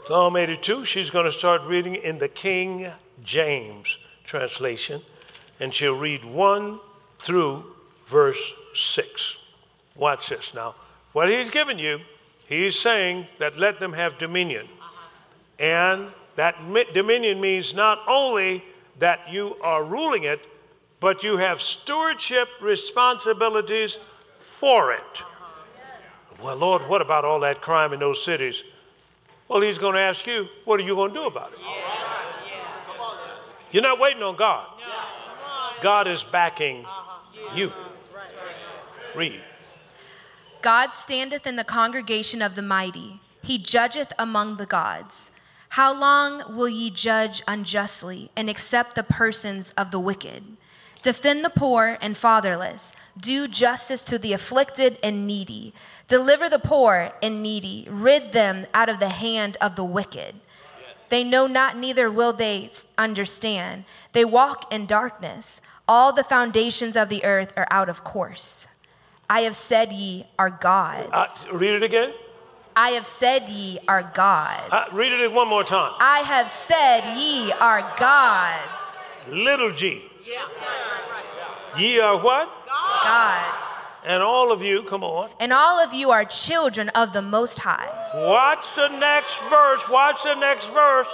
Psalm 82, she's going to start reading in the King James translation, and she'll read 1 through verse 6. Watch this now. What he's given you, he's saying that let them have dominion. And that dominion means not only that you are ruling it, but you have stewardship responsibilities for it. Well, Lord, what about all that crime in those cities? Well, He's going to ask you, what are you going to do about it? You're not waiting on God. God is backing you. Read. God standeth in the congregation of the mighty, he judgeth among the gods. How long will ye judge unjustly and accept the persons of the wicked? Defend the poor and fatherless. Do justice to the afflicted and needy. Deliver the poor and needy. Rid them out of the hand of the wicked. They know not, neither will they understand. They walk in darkness. All the foundations of the earth are out of course. I have said ye are gods. Uh, read it again. I have said ye are gods. Uh, read it one more time. I have said ye are gods. Little g. Yes, sir. Ye are what? Gods. And all of you, come on. And all of you are children of the Most High. Watch the next verse. Watch the next verse.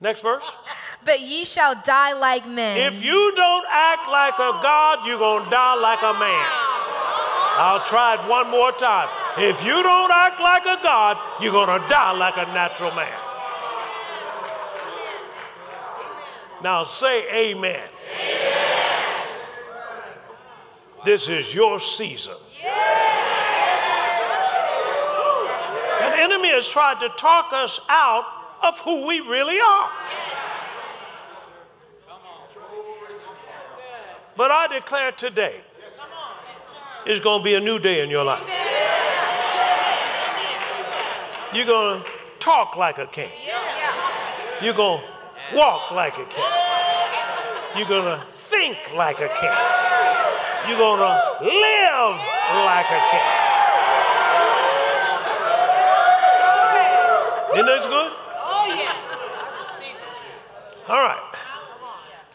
Next verse. But ye shall die like men. If you don't act like a God, you're going to die like a man. I'll try it one more time. If you don't act like a God, you're going to die like a natural man. Now say amen. amen. This is your season. An enemy has tried to talk us out of who we really are. But I declare today it's going to be a new day in your life. You're going to talk like a king. You're going to walk like a king. You're going to think like a king. You're going to live like a king. Isn't that good? Oh, yes. All right.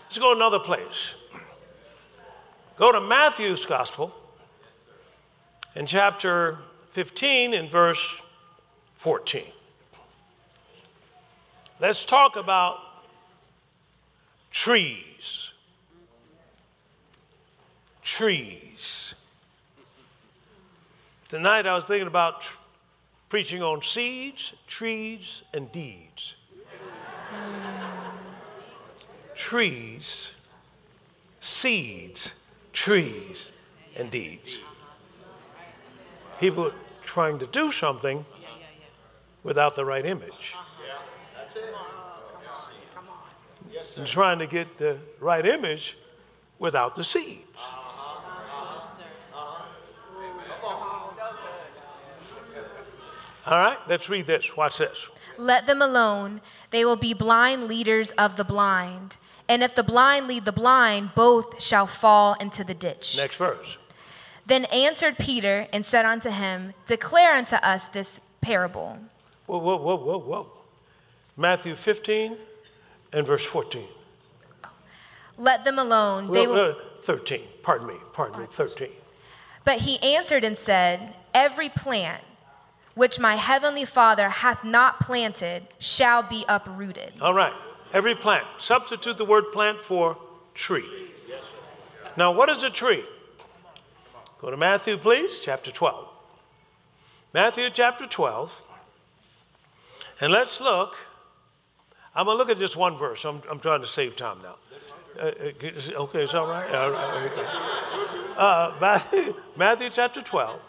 Let's go another place. Go to Matthew's Gospel in chapter 15 in verse 14. Let's talk about trees. Trees. Tonight I was thinking about tr- preaching on seeds, trees, and deeds. Trees, seeds, trees, and deeds. People trying to do something without the right image. And trying to get the right image without the seeds. All right, let's read this. Watch this. Let them alone. They will be blind leaders of the blind. And if the blind lead the blind, both shall fall into the ditch. Next verse. Then answered Peter and said unto him, Declare unto us this parable. Whoa, whoa, whoa, whoa, whoa. Matthew 15 and verse 14. Let them alone. They will... uh, 13. Pardon me. Pardon me. 13. But he answered and said, Every plant which my heavenly Father hath not planted shall be uprooted. All right. Every plant. Substitute the word plant for tree. Now, what is a tree? Go to Matthew, please, chapter 12. Matthew chapter 12. And let's look. I'm going to look at just one verse. I'm, I'm trying to save time now. Uh, uh, okay, it's all right? Right, okay. Uh, Matthew, Matthew chapter 12.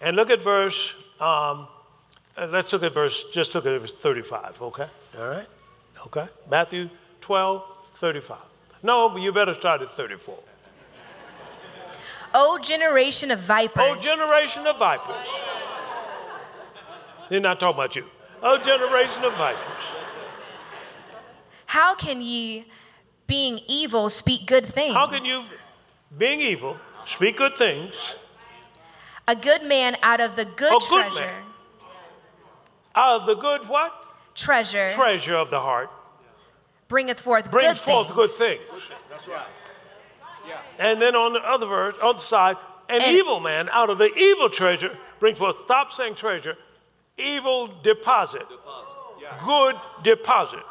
And look at verse, um, uh, let's look at verse, just look at verse 35, okay? All right? Okay? Matthew 12, 35. No, but you better start at 34. O generation of vipers. Oh, generation of vipers. They're not talking about you. Oh, generation of vipers. How can ye, being evil, speak good things? How can you, being evil, speak good things? A good man out of the good A good treasure. man. Out of the good what? Treasure Treasure of the heart bringeth forth brings good forth things. good things. And then on the other verse, other side, an And- evil man out of the evil treasure bring forth. Stop saying treasure. Evil deposit. Good deposit.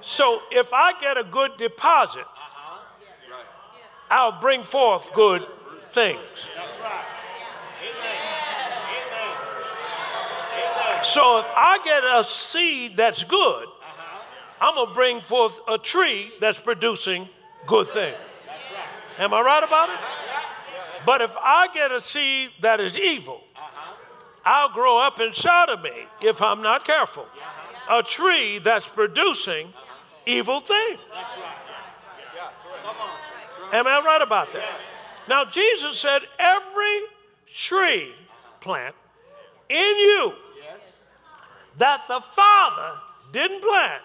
So if I get a good deposit, I'll bring forth good things. So if I get a seed that's good, I'm gonna bring forth a tree that's producing good things. Am I right about it? But if I get a seed that is evil, I'll grow up inside of me if I'm not careful. A tree that's producing evil things. Am I right about that? Now, Jesus said, every tree plant in you that the Father didn't plant,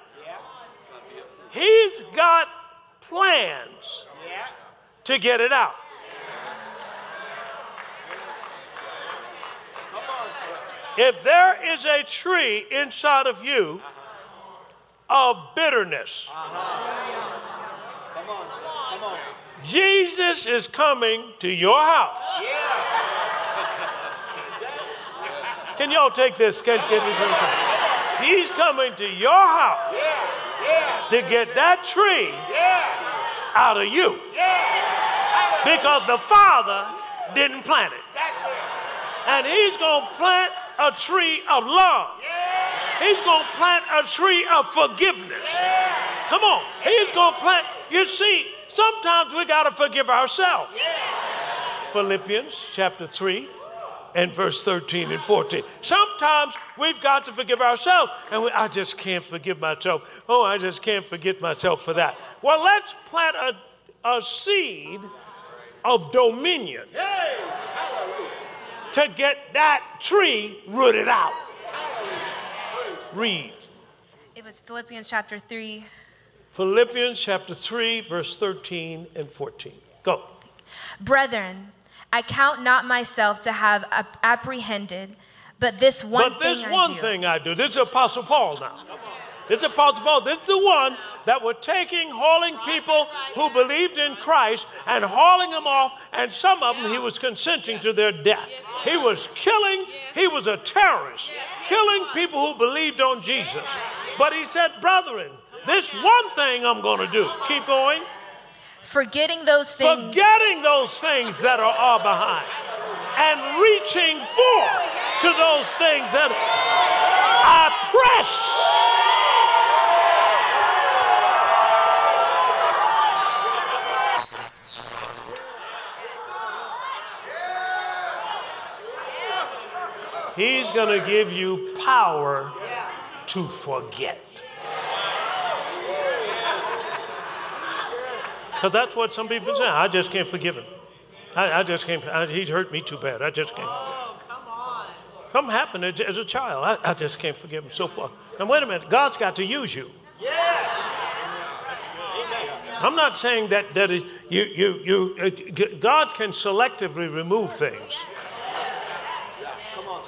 He's got plans to get it out. If there is a tree inside of you of bitterness, Jesus is coming to your house. Can y'all take this? Can, can He's coming to your house to get that tree out of you. Because the Father didn't plant it. And He's going to plant a tree of love. He's going to plant a tree of forgiveness. Come on. He's going to plant. You see, sometimes we got to forgive ourselves. Philippians chapter 3 and verse 13 and 14. Sometimes we've got to forgive ourselves, and we, I just can't forgive myself. Oh, I just can't forget myself for that. Well, let's plant a, a seed of dominion to get that tree rooted out. Read. It was Philippians chapter 3. Philippians chapter 3, verse 13 and 14. Go. Brethren, I count not myself to have apprehended, but this one but this thing one I do. thing I do. This is Apostle Paul now. This is Apostle Paul. This is the one that were taking, hauling people who believed in Christ and hauling them off, and some of them he was consenting to their death. He was killing, he was a terrorist, killing people who believed on Jesus. But he said, Brethren, this one thing I'm going to do. Keep going. Forgetting those things. Forgetting those things that are, are behind and reaching forth to those things that I press. He's going to give you power to forget. Because that's what some people say. I just can't forgive him. I, I just can't. I, he's hurt me too bad. I just can't. Oh, come on. Something happened as, as a child. I, I just can't forgive him so far. Now, wait a minute. God's got to use you. I'm not saying that, that is, you, you, you, uh, God can selectively remove things.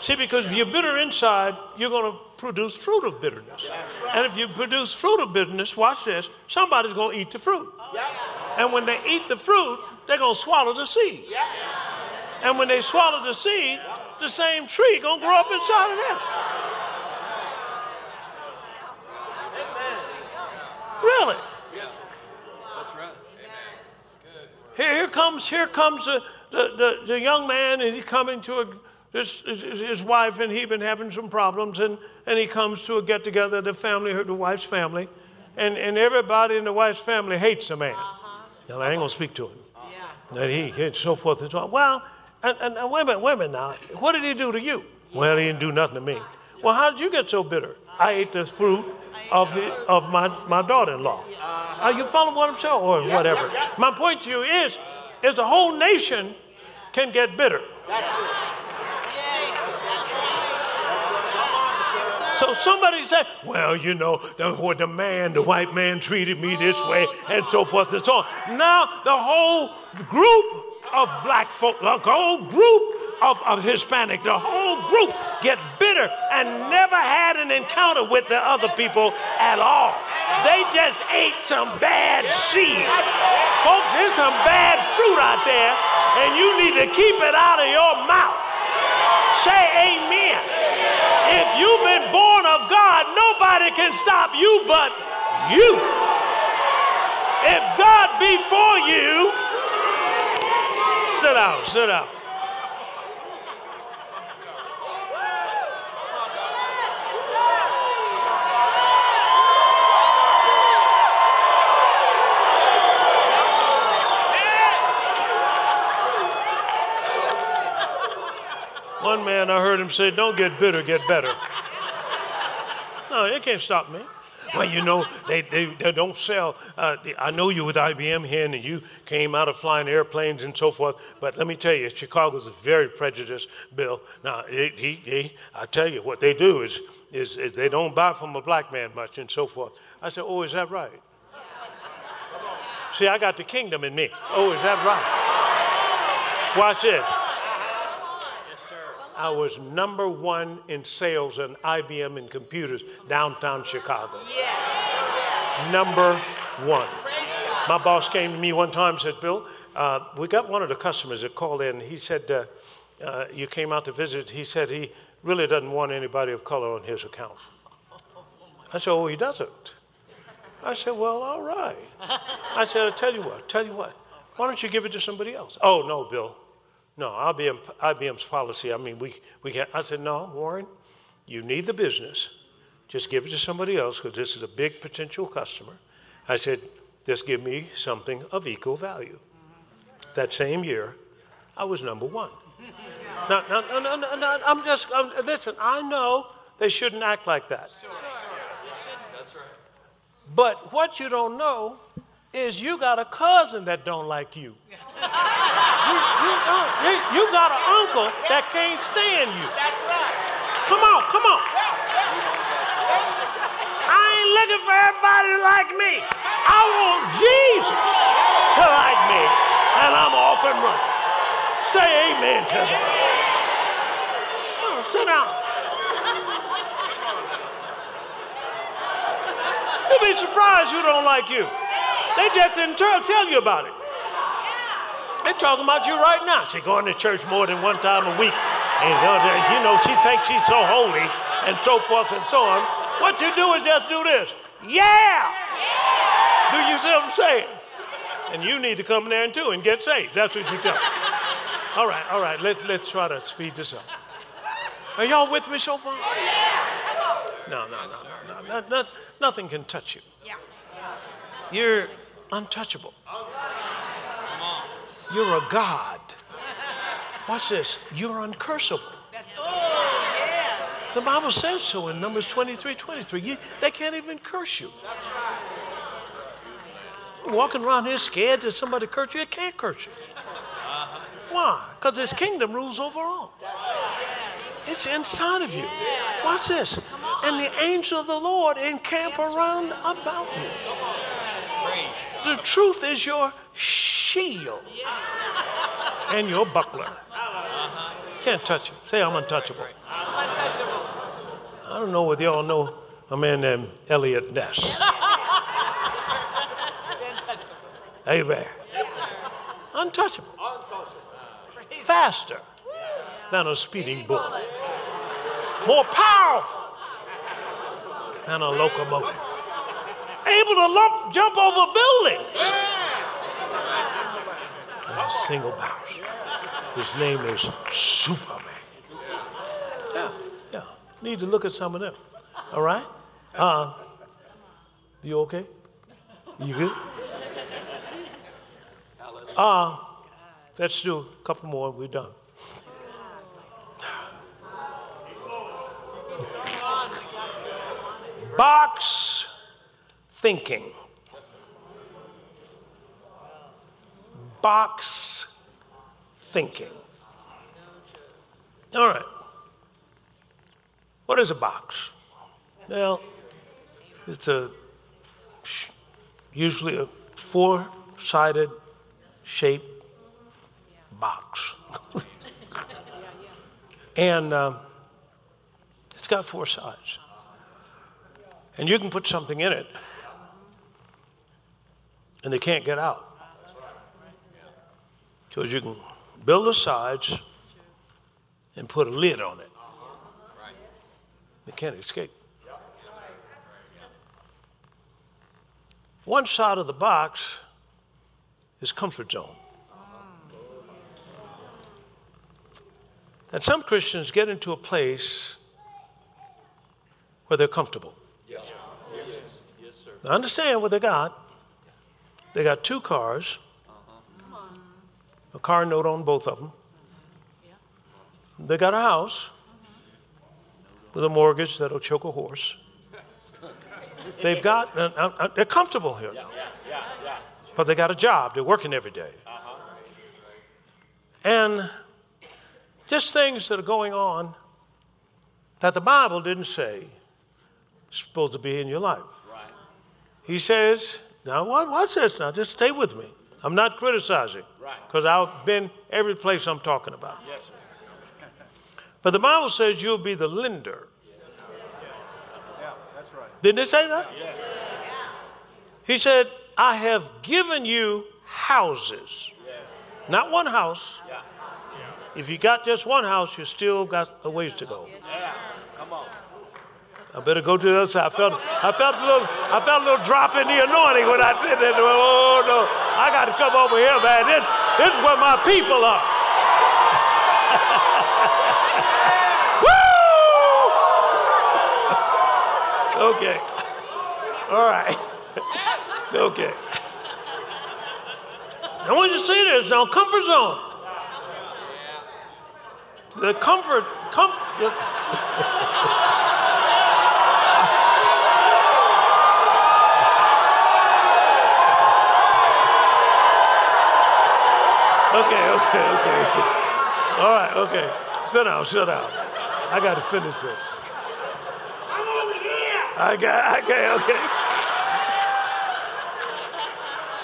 See, because if you're bitter inside, you're going to produce fruit of bitterness. And if you produce fruit of bitterness, watch this, somebody's going to eat the fruit. And when they eat the fruit, they're going to swallow the seed. And when they swallow the seed, the same tree going to grow up inside of them. Really? That's right. Here, here comes, here comes the, the, the, the young man, and he's coming to a, this, his, his wife, and he been having some problems, and, and he comes to a get together, the family, the wife's family, and, and everybody in the wife's family hates the man. Now, I ain't gonna speak to him. And he, and so forth and so on. Well, and, and, and wait a minute, wait a minute now. What did he do to you? Well, he didn't do nothing to me. Well, how did you get so bitter? I ate the fruit of, the, of my, my daughter-in-law. Are you following what I'm saying, or whatever? My point to you is, is the whole nation can get bitter. So somebody said, well, you know, the, what the man, the white man treated me this way, and so forth and so on. Now the whole group of black folk, the whole group of, of Hispanic, the whole group get bitter and never had an encounter with the other people at all. They just ate some bad seed. Folks, there's some bad fruit out there, and you need to keep it out of your mouth. Say amen. If you've been born of God, nobody can stop you but you. If God be for you, sit down, sit down. One man, I heard him say, Don't get bitter, get better. No, it can't stop me. well, you know, they, they, they don't sell. Uh, I know you with IBM here, and you came out of flying airplanes and so forth. But let me tell you, Chicago's a very prejudiced bill. Now, he, he, he, I tell you, what they do is, is, is they don't buy from a black man much and so forth. I said, oh, is that right? See, I got the kingdom in me. Oh, is that right? Watch this. I was number one in sales in IBM and computers downtown Chicago. Number one. My boss came to me one time and said, Bill, uh, we got one of the customers that called in. He said, uh, uh, You came out to visit. He said he really doesn't want anybody of color on his account. I said, Oh, he doesn't. I said, Well, all right. I said, I'll tell you what, tell you what. Why don't you give it to somebody else? Oh, no, Bill. No, IBM, IBM's policy. I mean, we, we can't. I said, no, Warren, you need the business. Just give it to somebody else because this is a big potential customer. I said, just give me something of equal value. That same year, I was number one. <laughs> no, no, no, no, no, no, I'm just, I'm, listen, I know they shouldn't act like that. But what you don't know is you got a cousin that don't like you. you, you, uh, you, you got an uncle that can't stand you. That's right. Come on, come on. I ain't looking for everybody to like me. I want Jesus to like me, and I'm off and running. Say amen to that. Oh, sit down. You'll be surprised who don't like you. They just didn't tell, tell you about it. They're talking about you right now. She's going to church more than one time a week. And uh, you know, she thinks she's so holy and so forth and so on. What you do is just do this. Yeah! Do you see what I'm saying? And you need to come there and too and get saved. That's what you tell. <laughs> All right, all right. Let's let's try to speed this up. Are y'all with me so far? Oh, yeah. No, no, no, no, no, no, no. Nothing can touch you. Yeah. You're untouchable. You're a God. Watch this. You're uncursable. The Bible says so in Numbers 23 23. You, they can't even curse you. Walking around here scared that somebody curse you, it can't curse you. Why? Because his kingdom rules over all. It's inside of you. Watch this. And the angel of the Lord encamp around about you. The truth is your shield and your buckler. Can't touch it. Say, I'm untouchable. I don't know whether y'all know a man named Eliot Ness. Amen. Untouchable. Faster than a speeding bullet. More powerful than a locomotive. Able to lump, jump over buildings. A single bounce. His name is Superman. Yeah, yeah. Need to look at some of them. All right? Uh, you okay? You good? Uh, let's do a couple more. We're done. Box thinking. Box thinking. All right. What is a box? Well, it's a usually a four-sided shaped box, <laughs> and um, it's got four sides. And you can put something in it, and they can't get out. Because you can build the sides and put a lid on it. They can't escape. One side of the box is comfort zone. And some Christians get into a place where they're comfortable. Yes. Yes. Yes, sir. Now understand what they got. They got two cars, a car note on both of them. They got a house with a mortgage that'll choke a horse. They've got, uh, uh, uh, they're comfortable here now. But they got a job, they're working every day. And just things that are going on that the Bible didn't say supposed to be in your life. He says, now watch this now, just stay with me. I'm not criticizing Right. because I've been every place I'm talking about. Yes, sir. but the Bible says you'll be the lender. Yeah, that's right. Didn't it say that? Yes. He said, I have given you houses. Yes. Not one house. Yeah. If you got just one house, you still got a ways to go. Yeah. Come on. I better go to the other side. I felt, I felt a little, I felt a little drop in the anointing when I did that. Oh no, I got to come over here, man. This, this is where my people are. <laughs> Okay. All right. <laughs> okay. I want you to see this now. Comfort zone. The comfort, comfort. Okay, okay, okay. All right, okay. Sit down, sit down. I got to finish this. I'm over here! Okay, okay, okay.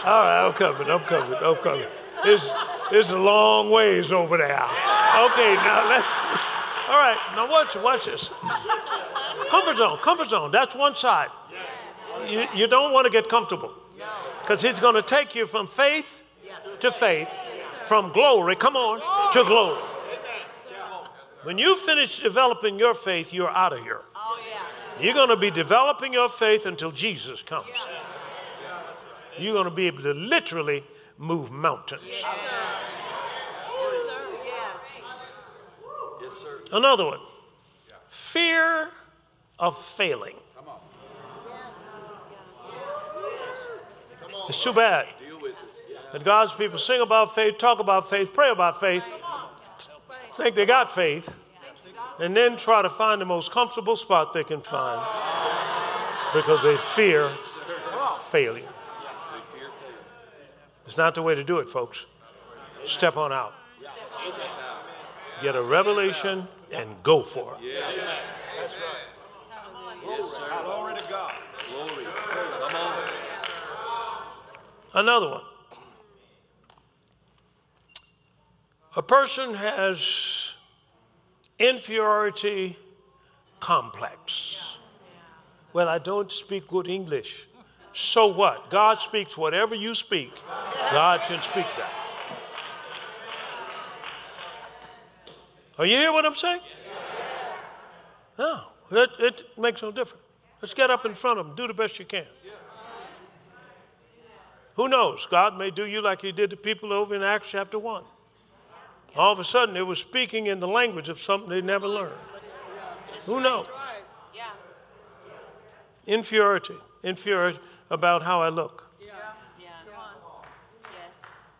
All right, I'm coming, I'm coming, I'm coming. It's, it's a long ways over there. Okay, now let's. All right, now watch, watch this. Comfort zone, comfort zone, that's one side. You, you don't want to get comfortable because he's going to take you from faith to faith, from glory, come on, to glory. When you finish developing your faith, you're out of here. You're going to be developing your faith until Jesus comes. You're going to be able to literally move mountains. Another one fear of failing. It's too bad that God's people sing about faith, talk about faith, pray about faith, think they got faith, and then try to find the most comfortable spot they can find because they fear failure. It's not the way to do it, folks. Step on out. Get a revelation and go for it. That's right. Yes, sir. Glory to God. Glory. Come on. Another one. A person has inferiority complex. Well, I don't speak good English. So what? God speaks whatever you speak, God can speak that. Are you hear what I'm saying? No, it, it makes no difference. Let's get up in front of them, do the best you can. Who knows? God may do you like He did the people over in Acts chapter 1. All of a sudden, it was speaking in the language of something they never learned. Who knows? Inferiority. Inferiority about how I look.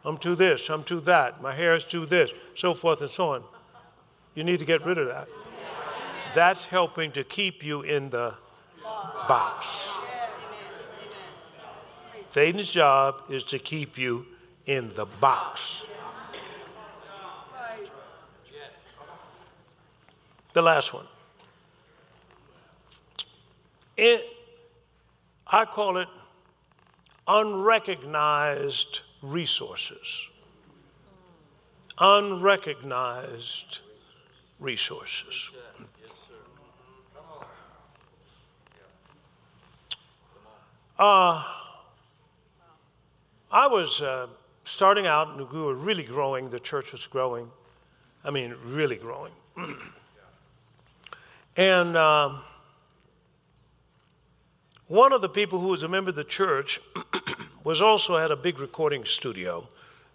I'm to this, I'm to that, my hair is to this, so forth and so on. You need to get rid of that. That's helping to keep you in the box. Satan's job is to keep you in the box. The last one. It, I call it unrecognized resources. Unrecognized resources. Uh, I was uh, starting out, and we were really growing. The church was growing. I mean, really growing. <clears throat> And um, one of the people who was a member of the church <clears throat> was also had a big recording studio.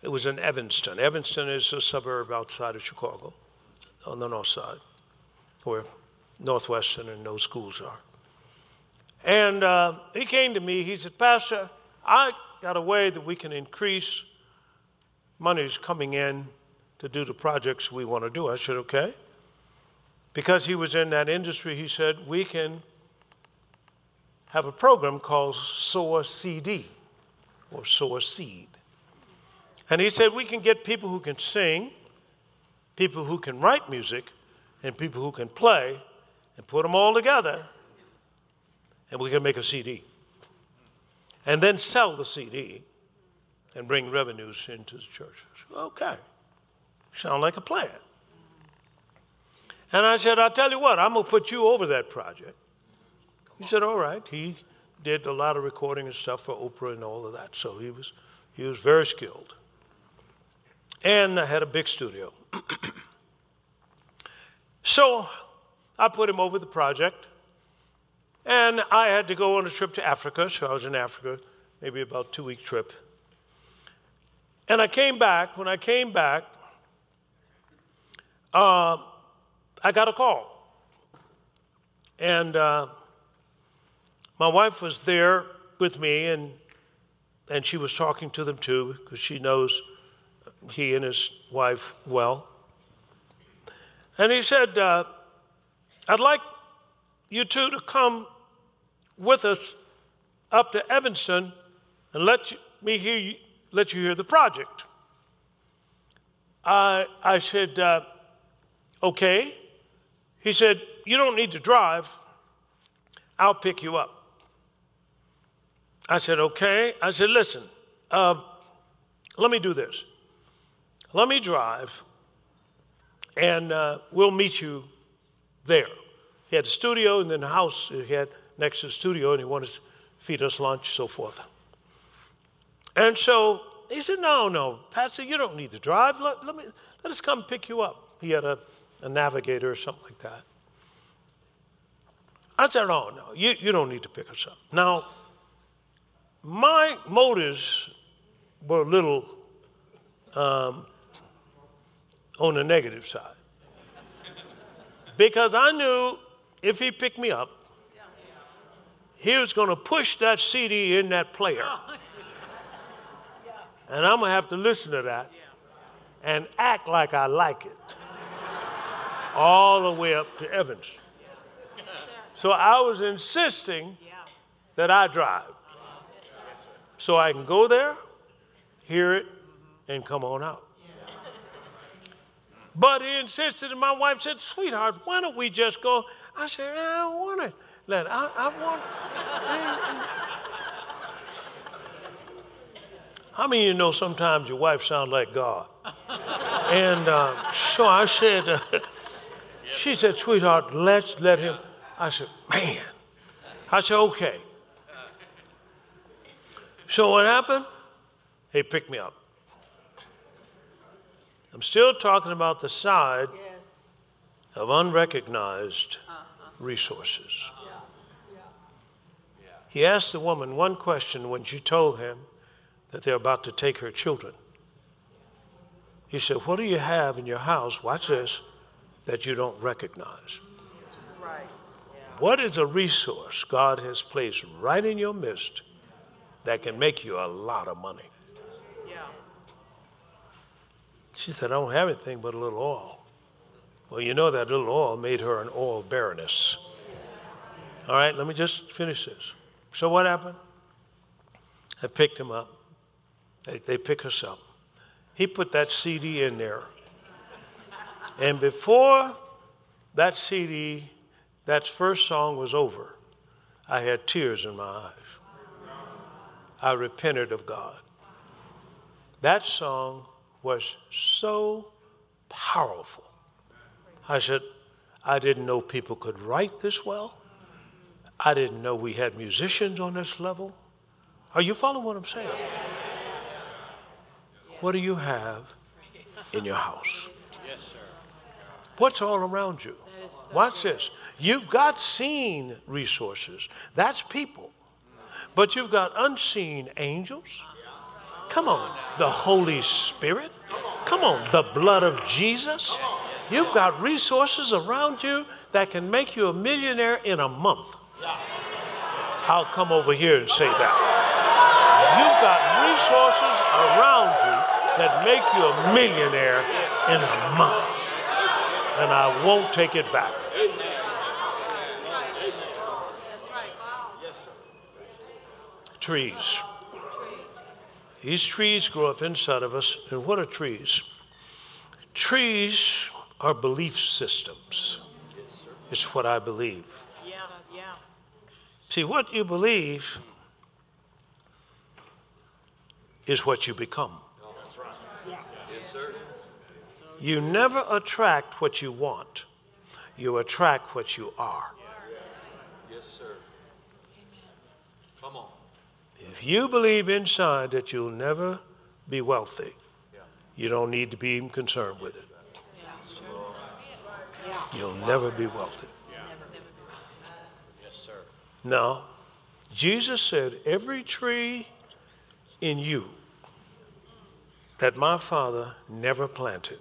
It was in Evanston. Evanston is a suburb outside of Chicago, on the north side, where Northwestern and those schools are. And uh, he came to me. He said, Pastor, I got a way that we can increase monies coming in to do the projects we want to do. I said, okay because he was in that industry, he said, we can have a program called Sow a CD or Sow a Seed. And he said, We can get people who can sing, people who can write music, and people who can play, and put them all together, and we can make a CD. And then sell the CD and bring revenues into the church. Okay, sound like a plan. And I said, I'll tell you what, I'm going to put you over that project. He said, all right. He did a lot of recording and stuff for Oprah and all of that. So he was, he was very skilled. And I had a big studio. <clears throat> so I put him over the project. And I had to go on a trip to Africa. So I was in Africa, maybe about two week trip. And I came back. When I came back, uh, I got a call. And uh, my wife was there with me, and, and she was talking to them too, because she knows he and his wife well. And he said, uh, I'd like you two to come with us up to Evanston and let you, me hear you, let you hear the project. I, I said, uh, okay. He said, you don't need to drive. I'll pick you up. I said, okay. I said, listen, uh, let me do this. Let me drive, and uh, we'll meet you there. He had a studio and then a house he had next to the studio, and he wanted to feed us lunch, so forth. And so he said, no, no, Pastor, you don't need to drive. Let, let, me, let us come pick you up. He had a, a navigator or something like that. I said, oh, no, you, you don't need to pick us up. Now, my motives were a little um, on the negative side. Because I knew if he picked me up, he was going to push that CD in that player. <laughs> And I'm going to have to listen to that and act like I like it all the way up to Evans. So I was insisting that I drive so I can go there, hear it, and come on out. But he insisted, and my wife said, Sweetheart, why don't we just go? I said, I don't want it. Let I, I want. How many of you know sometimes your wife sounds like God? And uh, so I said, <laughs> she said, Sweetheart, let's let him. I said, Man. I said, Okay. So what happened? He picked me up. I'm still talking about the side yes. of unrecognized uh-huh. resources. Uh-huh. Yeah. Yeah. He asked the woman one question when she told him that they're about to take her children. He said, What do you have in your house? Watch this that you don't recognize. Right. Yeah. What is a resource God has placed right in your midst that can make you a lot of money. Yeah. She said, I don't have anything but a little oil. Well, you know that little oil made her an oil baroness. All right, let me just finish this. So what happened? I picked him up. They, they pick us up. He put that CD in there. And before that CD, that first song was over, I had tears in my eyes. I repented of God. That song was so powerful. I said, I didn't know people could write this well. I didn't know we had musicians on this level. Are you following what I'm saying? What do you have in your house? What's all around you? Watch this. You've got seen resources. That's people. But you've got unseen angels. Come on, the Holy Spirit. Come on, the blood of Jesus. You've got resources around you that can make you a millionaire in a month. I'll come over here and say that. You've got resources around you that make you a millionaire in a month. And I won't take it back. trees. These trees grow up inside of us. And what are trees? Trees are belief systems. It's what I believe. See, what you believe is what you become. Yes, sir. You never attract what you want, you attract what you are. Yes, sir. Come on. If you believe inside that you'll never be wealthy, you don't need to be concerned with it. You'll never be wealthy. Yes, sir. No. Jesus said, Every tree in you that my Father never planted,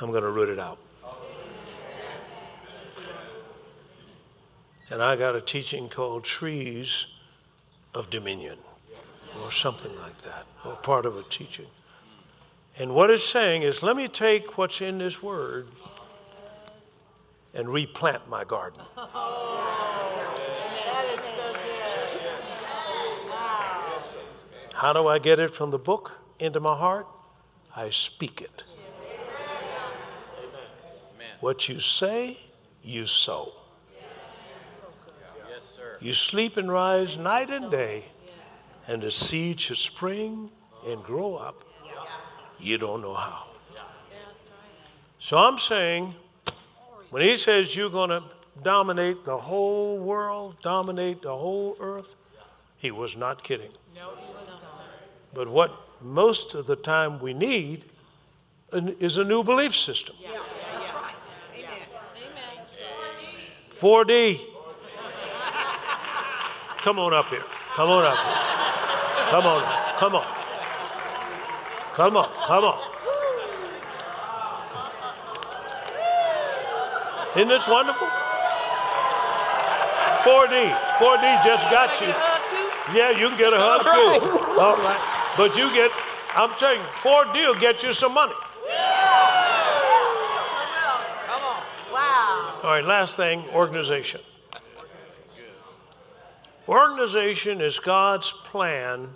I'm going to root it out. And I got a teaching called Trees of Dominion, or something like that, or part of a teaching. And what it's saying is, let me take what's in this word and replant my garden. How do I get it from the book into my heart? I speak it. What you say, you sow. You sleep and rise night and day, and the seed should spring and grow up. You don't know how. So I'm saying, when he says you're going to dominate the whole world, dominate the whole earth, he was not kidding. But what most of the time we need is a new belief system. That's 4D. Come on up here. Come on up here. Come on. Come on. Come on. Come on. Isn't this wonderful? 4D. 4D just got you. Yeah, you can get a hug too. All right. But you get, I'm telling you, 4D will get you some money. Come on. Wow. All right, last thing organization. Organization is God's plan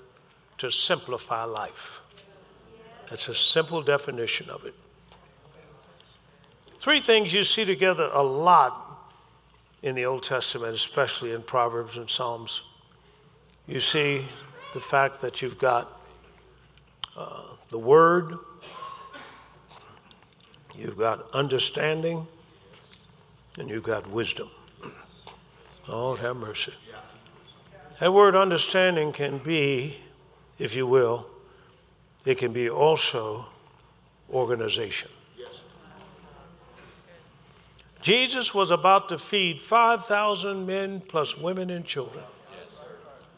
to simplify life. That's a simple definition of it. Three things you see together a lot in the Old Testament, especially in Proverbs and Psalms. You see the fact that you've got uh, the Word, you've got understanding, and you've got wisdom. Lord have mercy. That word understanding can be, if you will, it can be also organization. Jesus was about to feed 5,000 men plus women and children.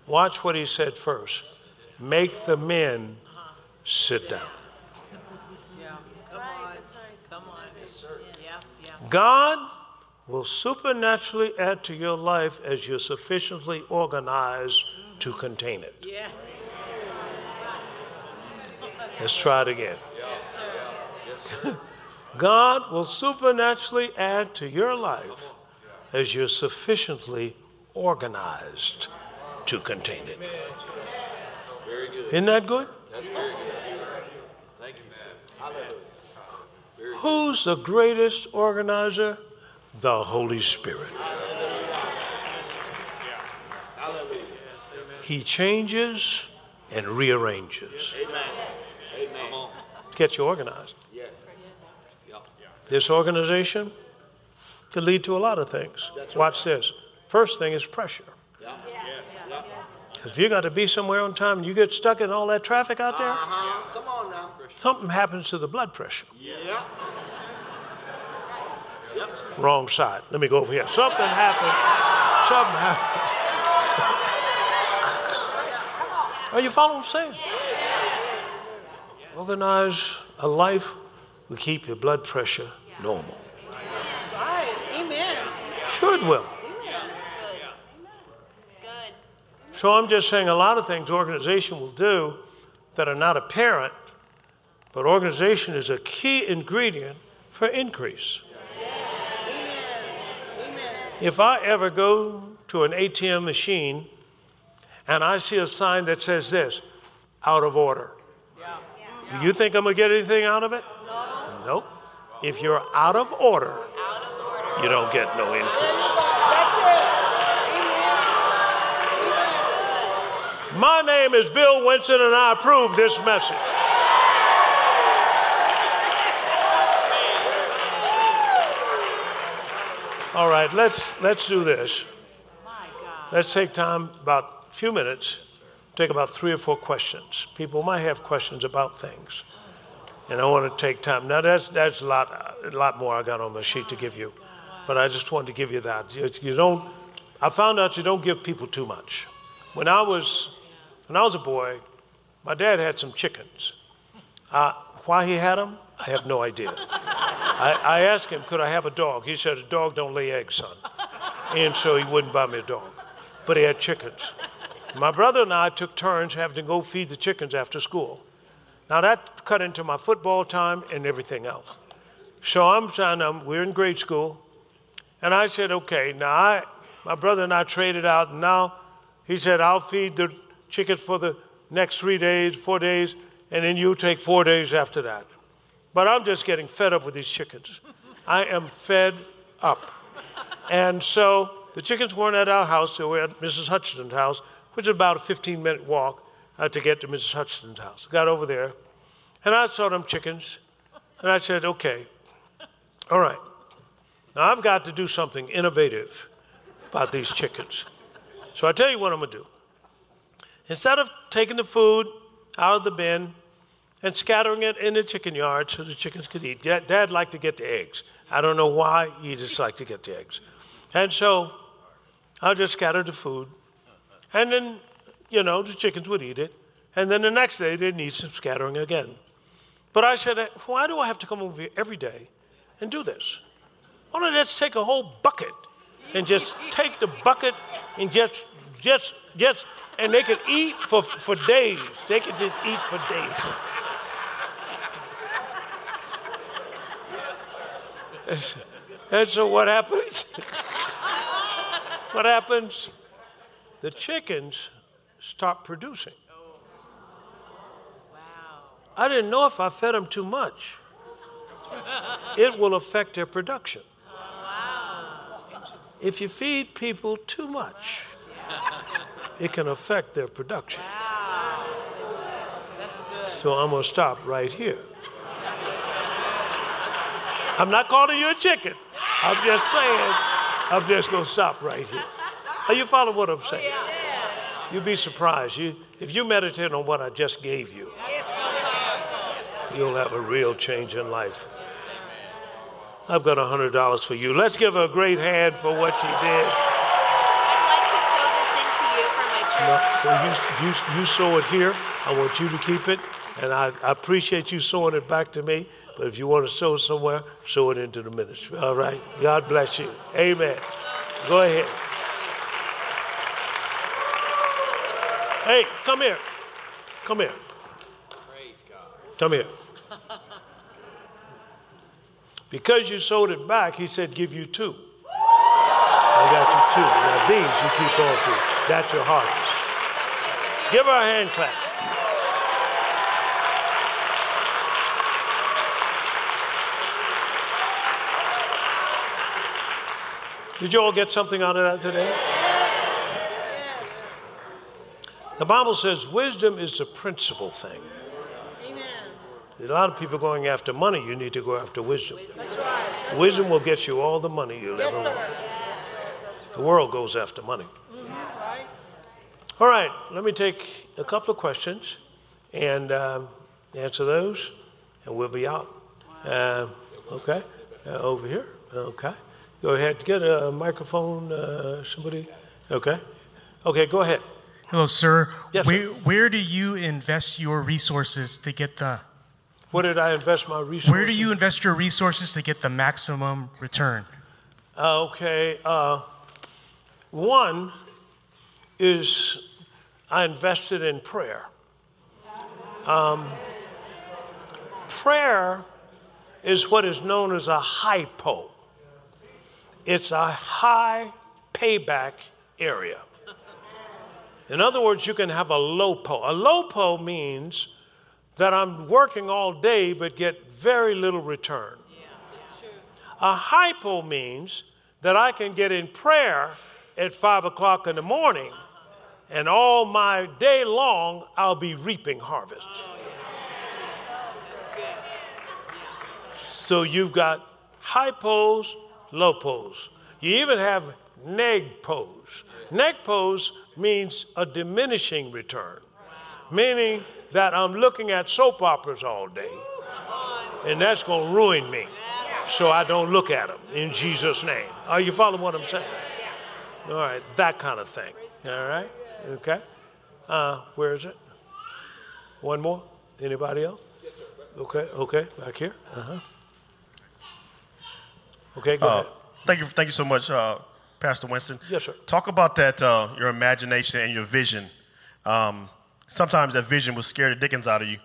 Watch what he said first make the men sit down. Come on. Come on. Yeah. Yeah. God will supernaturally add to your life as you're sufficiently organized to contain it. Yeah. Let's try it again. <laughs> God will supernaturally add to your life as you're sufficiently organized to contain it. Very good. Isn't that good? That's very good. Thank you, sir. Who's the greatest organizer? The Holy Spirit. He changes and rearranges. Come on. Get you organized. Yes. This organization could lead to a lot of things. Watch this. First thing is pressure. If you got to be somewhere on time and you get stuck in all that traffic out there, Uh-huh. Come on now. something happens to the blood pressure. Yeah. Wrong side. Let me go over here. Something happened. Something happened. Are you following what I'm saying? Organize a life will keep your blood pressure normal. Right. Amen. Sure, it will. It's good. It's good. So I'm just saying a lot of things organization will do that are not apparent, but organization is a key ingredient for increase. If I ever go to an ATM machine and I see a sign that says this out of order. Do you think I'm going to get anything out of it? No. Nope. If you're out of order, you don't get no increase. My name is Bill Winston, and I approve this message. All right, let's let's do this. Let's take time, about a few minutes, take about three or four questions. People might have questions about things, and I want to take time. Now that's that's a lot a lot more I got on my sheet to give you, but I just wanted to give you that. You, you don't. I found out you don't give people too much. When I was when I was a boy, my dad had some chickens. Uh, why he had them, I have no idea. I, I asked him, could I have a dog? He said, a dog don't lay eggs, son. And so he wouldn't buy me a dog. But he had chickens. My brother and I took turns having to go feed the chickens after school. Now that cut into my football time and everything else. So I'm trying, um, we're in grade school, and I said, okay, now I, my brother and I traded out, and now he said, I'll feed the chickens for the next three days, four days, and then you take four days after that. But I'm just getting fed up with these chickens. I am fed up. And so the chickens weren't at our house, they were at Mrs. Hutchinson's house, which is about a 15 minute walk uh, to get to Mrs. Hutchinson's house. Got over there, and I saw them chickens, and I said, okay, all right, now I've got to do something innovative about these chickens. So I tell you what I'm gonna do. Instead of taking the food out of the bin and scattering it in the chicken yard so the chickens could eat, Dad, Dad liked to get the eggs. I don't know why, he just liked to get the eggs. And so I just scattered the food, and then, you know, the chickens would eat it. And then the next day, they'd need some scattering again. But I said, why do I have to come over here every day and do this? Why don't I just take a whole bucket and just take the bucket and just, just, just, and they could eat for, for days. They could just eat for days. And so, what happens? <laughs> what happens? The chickens stop producing. Oh, I didn't know if I fed them too much, it will affect their production. Oh, if you feed people too much, <laughs> it can affect their production. That's good. So I'm going to stop right here. I'm not calling you a chicken. I'm just saying, I'm just going to stop right here. Are you following what I'm saying? Oh, You'd be surprised. You, if you meditate on what I just gave you, you'll have a real change in life. I've got $100 for you. Let's give her a great hand for what she did. I'd like to sow this into you for my church. No, so you, you, you sow it here. I want you to keep it. And I, I appreciate you sowing it back to me. But if you want to sow somewhere, sow it into the ministry. All right? God bless you. Amen. Go ahead. Hey, come here. Come here. Praise God. Come here. Because you sold it back, he said, give you two. I got you two. Now these you keep on to. That's your harvest. Give her a hand clap. Did you all get something out of that today? The Bible says wisdom is the principal thing. Amen. A lot of people going after money, you need to go after wisdom. That's right. Wisdom will get you all the money you'll Yes, ever want. The world goes after money. Right. All right, let me take a couple of questions and um, answer those, and we'll be out. Um, okay, uh, over here. Okay, go ahead. Get a microphone. Uh, somebody. Okay. Okay, go ahead. Hello, sir. Yes, where, sir. where do you invest your resources to get the Where did I invest my resources? Where do you invest your resources to get the maximum return? Uh, okay. Uh, one is I invested in prayer. Um, prayer is what is known as a hypo. It's a high payback area. In other words, you can have a LOPO. A LOPO means that I'm working all day but get very little return. A hypo means that I can get in prayer at five o'clock in the morning and all my day long I'll be reaping harvest. So you've got hypos, lopos. You even have negpos. Negpos means a diminishing return, meaning that I'm looking at soap operas all day, and that's going to ruin me. So I don't look at them in Jesus' name. Are you following what I'm saying? All right, that kind of thing. All right, okay. Uh, where is it? One more? Anybody else? Okay, okay, back here. Uh huh. Okay, go Uh, ahead. thank you, thank you so much, uh, Pastor Winston. Yes, sir. Talk about that, uh, your imagination and your vision. Um, sometimes that vision will scare the dickens out of you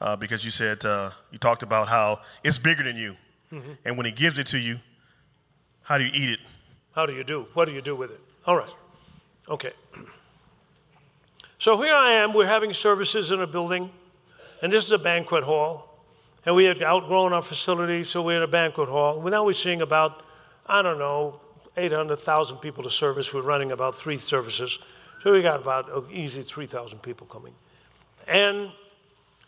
uh, because you said uh, you talked about how it's bigger than you, Mhm. and when He gives it to you, how do you eat it? How do you do? What do you do with it? All right. Okay. <clears throat> So here I am. We're having services in a building, and this is a banquet hall. And we had outgrown our facility, so we're in a banquet hall. Well, now we're seeing about, I don't know, 800,000 people to service. We're running about three services. So we got about easy 3,000 people coming. And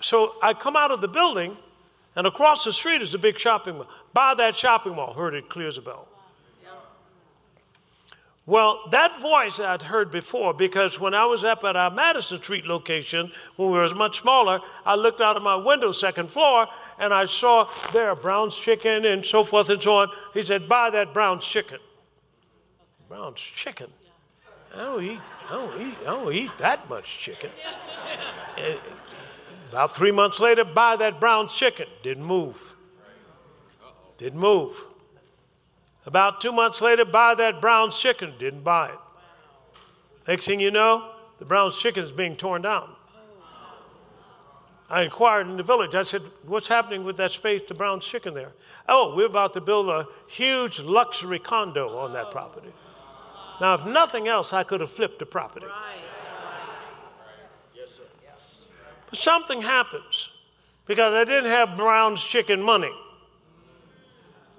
so I come out of the building, and across the street is a big shopping mall. By that shopping mall, heard it clear as a bell. Well, that voice I'd heard before because when I was up at our Madison Street location, when we were much smaller, I looked out of my window, second floor, and I saw there Brown's chicken and so forth and so on. He said, Buy that Brown's chicken. Brown's chicken? I don't eat, I don't eat, I don't eat that much chicken. And about three months later, buy that Brown's chicken. Didn't move. Didn't move. About two months later, buy that Brown's chicken. Didn't buy it. Next thing you know, the Brown's chicken is being torn down. I inquired in the village. I said, What's happening with that space, the Brown's chicken there? Oh, we're about to build a huge luxury condo on that property. Now, if nothing else, I could have flipped the property. But something happens because I didn't have Brown's chicken money.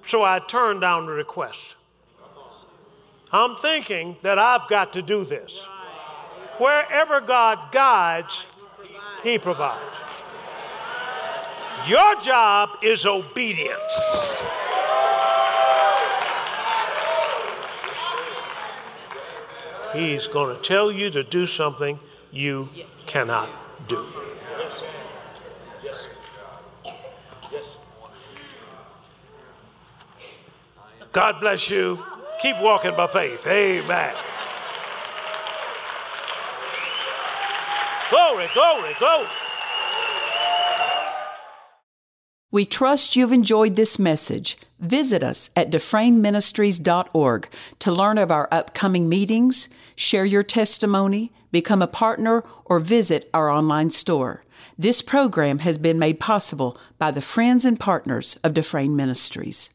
So I turned down the request. I'm thinking that I've got to do this. Wherever God guides, He provides. Your job is obedience. He's going to tell you to do something you cannot do. God bless you. Keep walking by faith. Amen. Glory, glory, glory. We trust you've enjoyed this message. Visit us at dufresneministries.org to learn of our upcoming meetings, share your testimony, become a partner, or visit our online store. This program has been made possible by the friends and partners of Dufresne Ministries.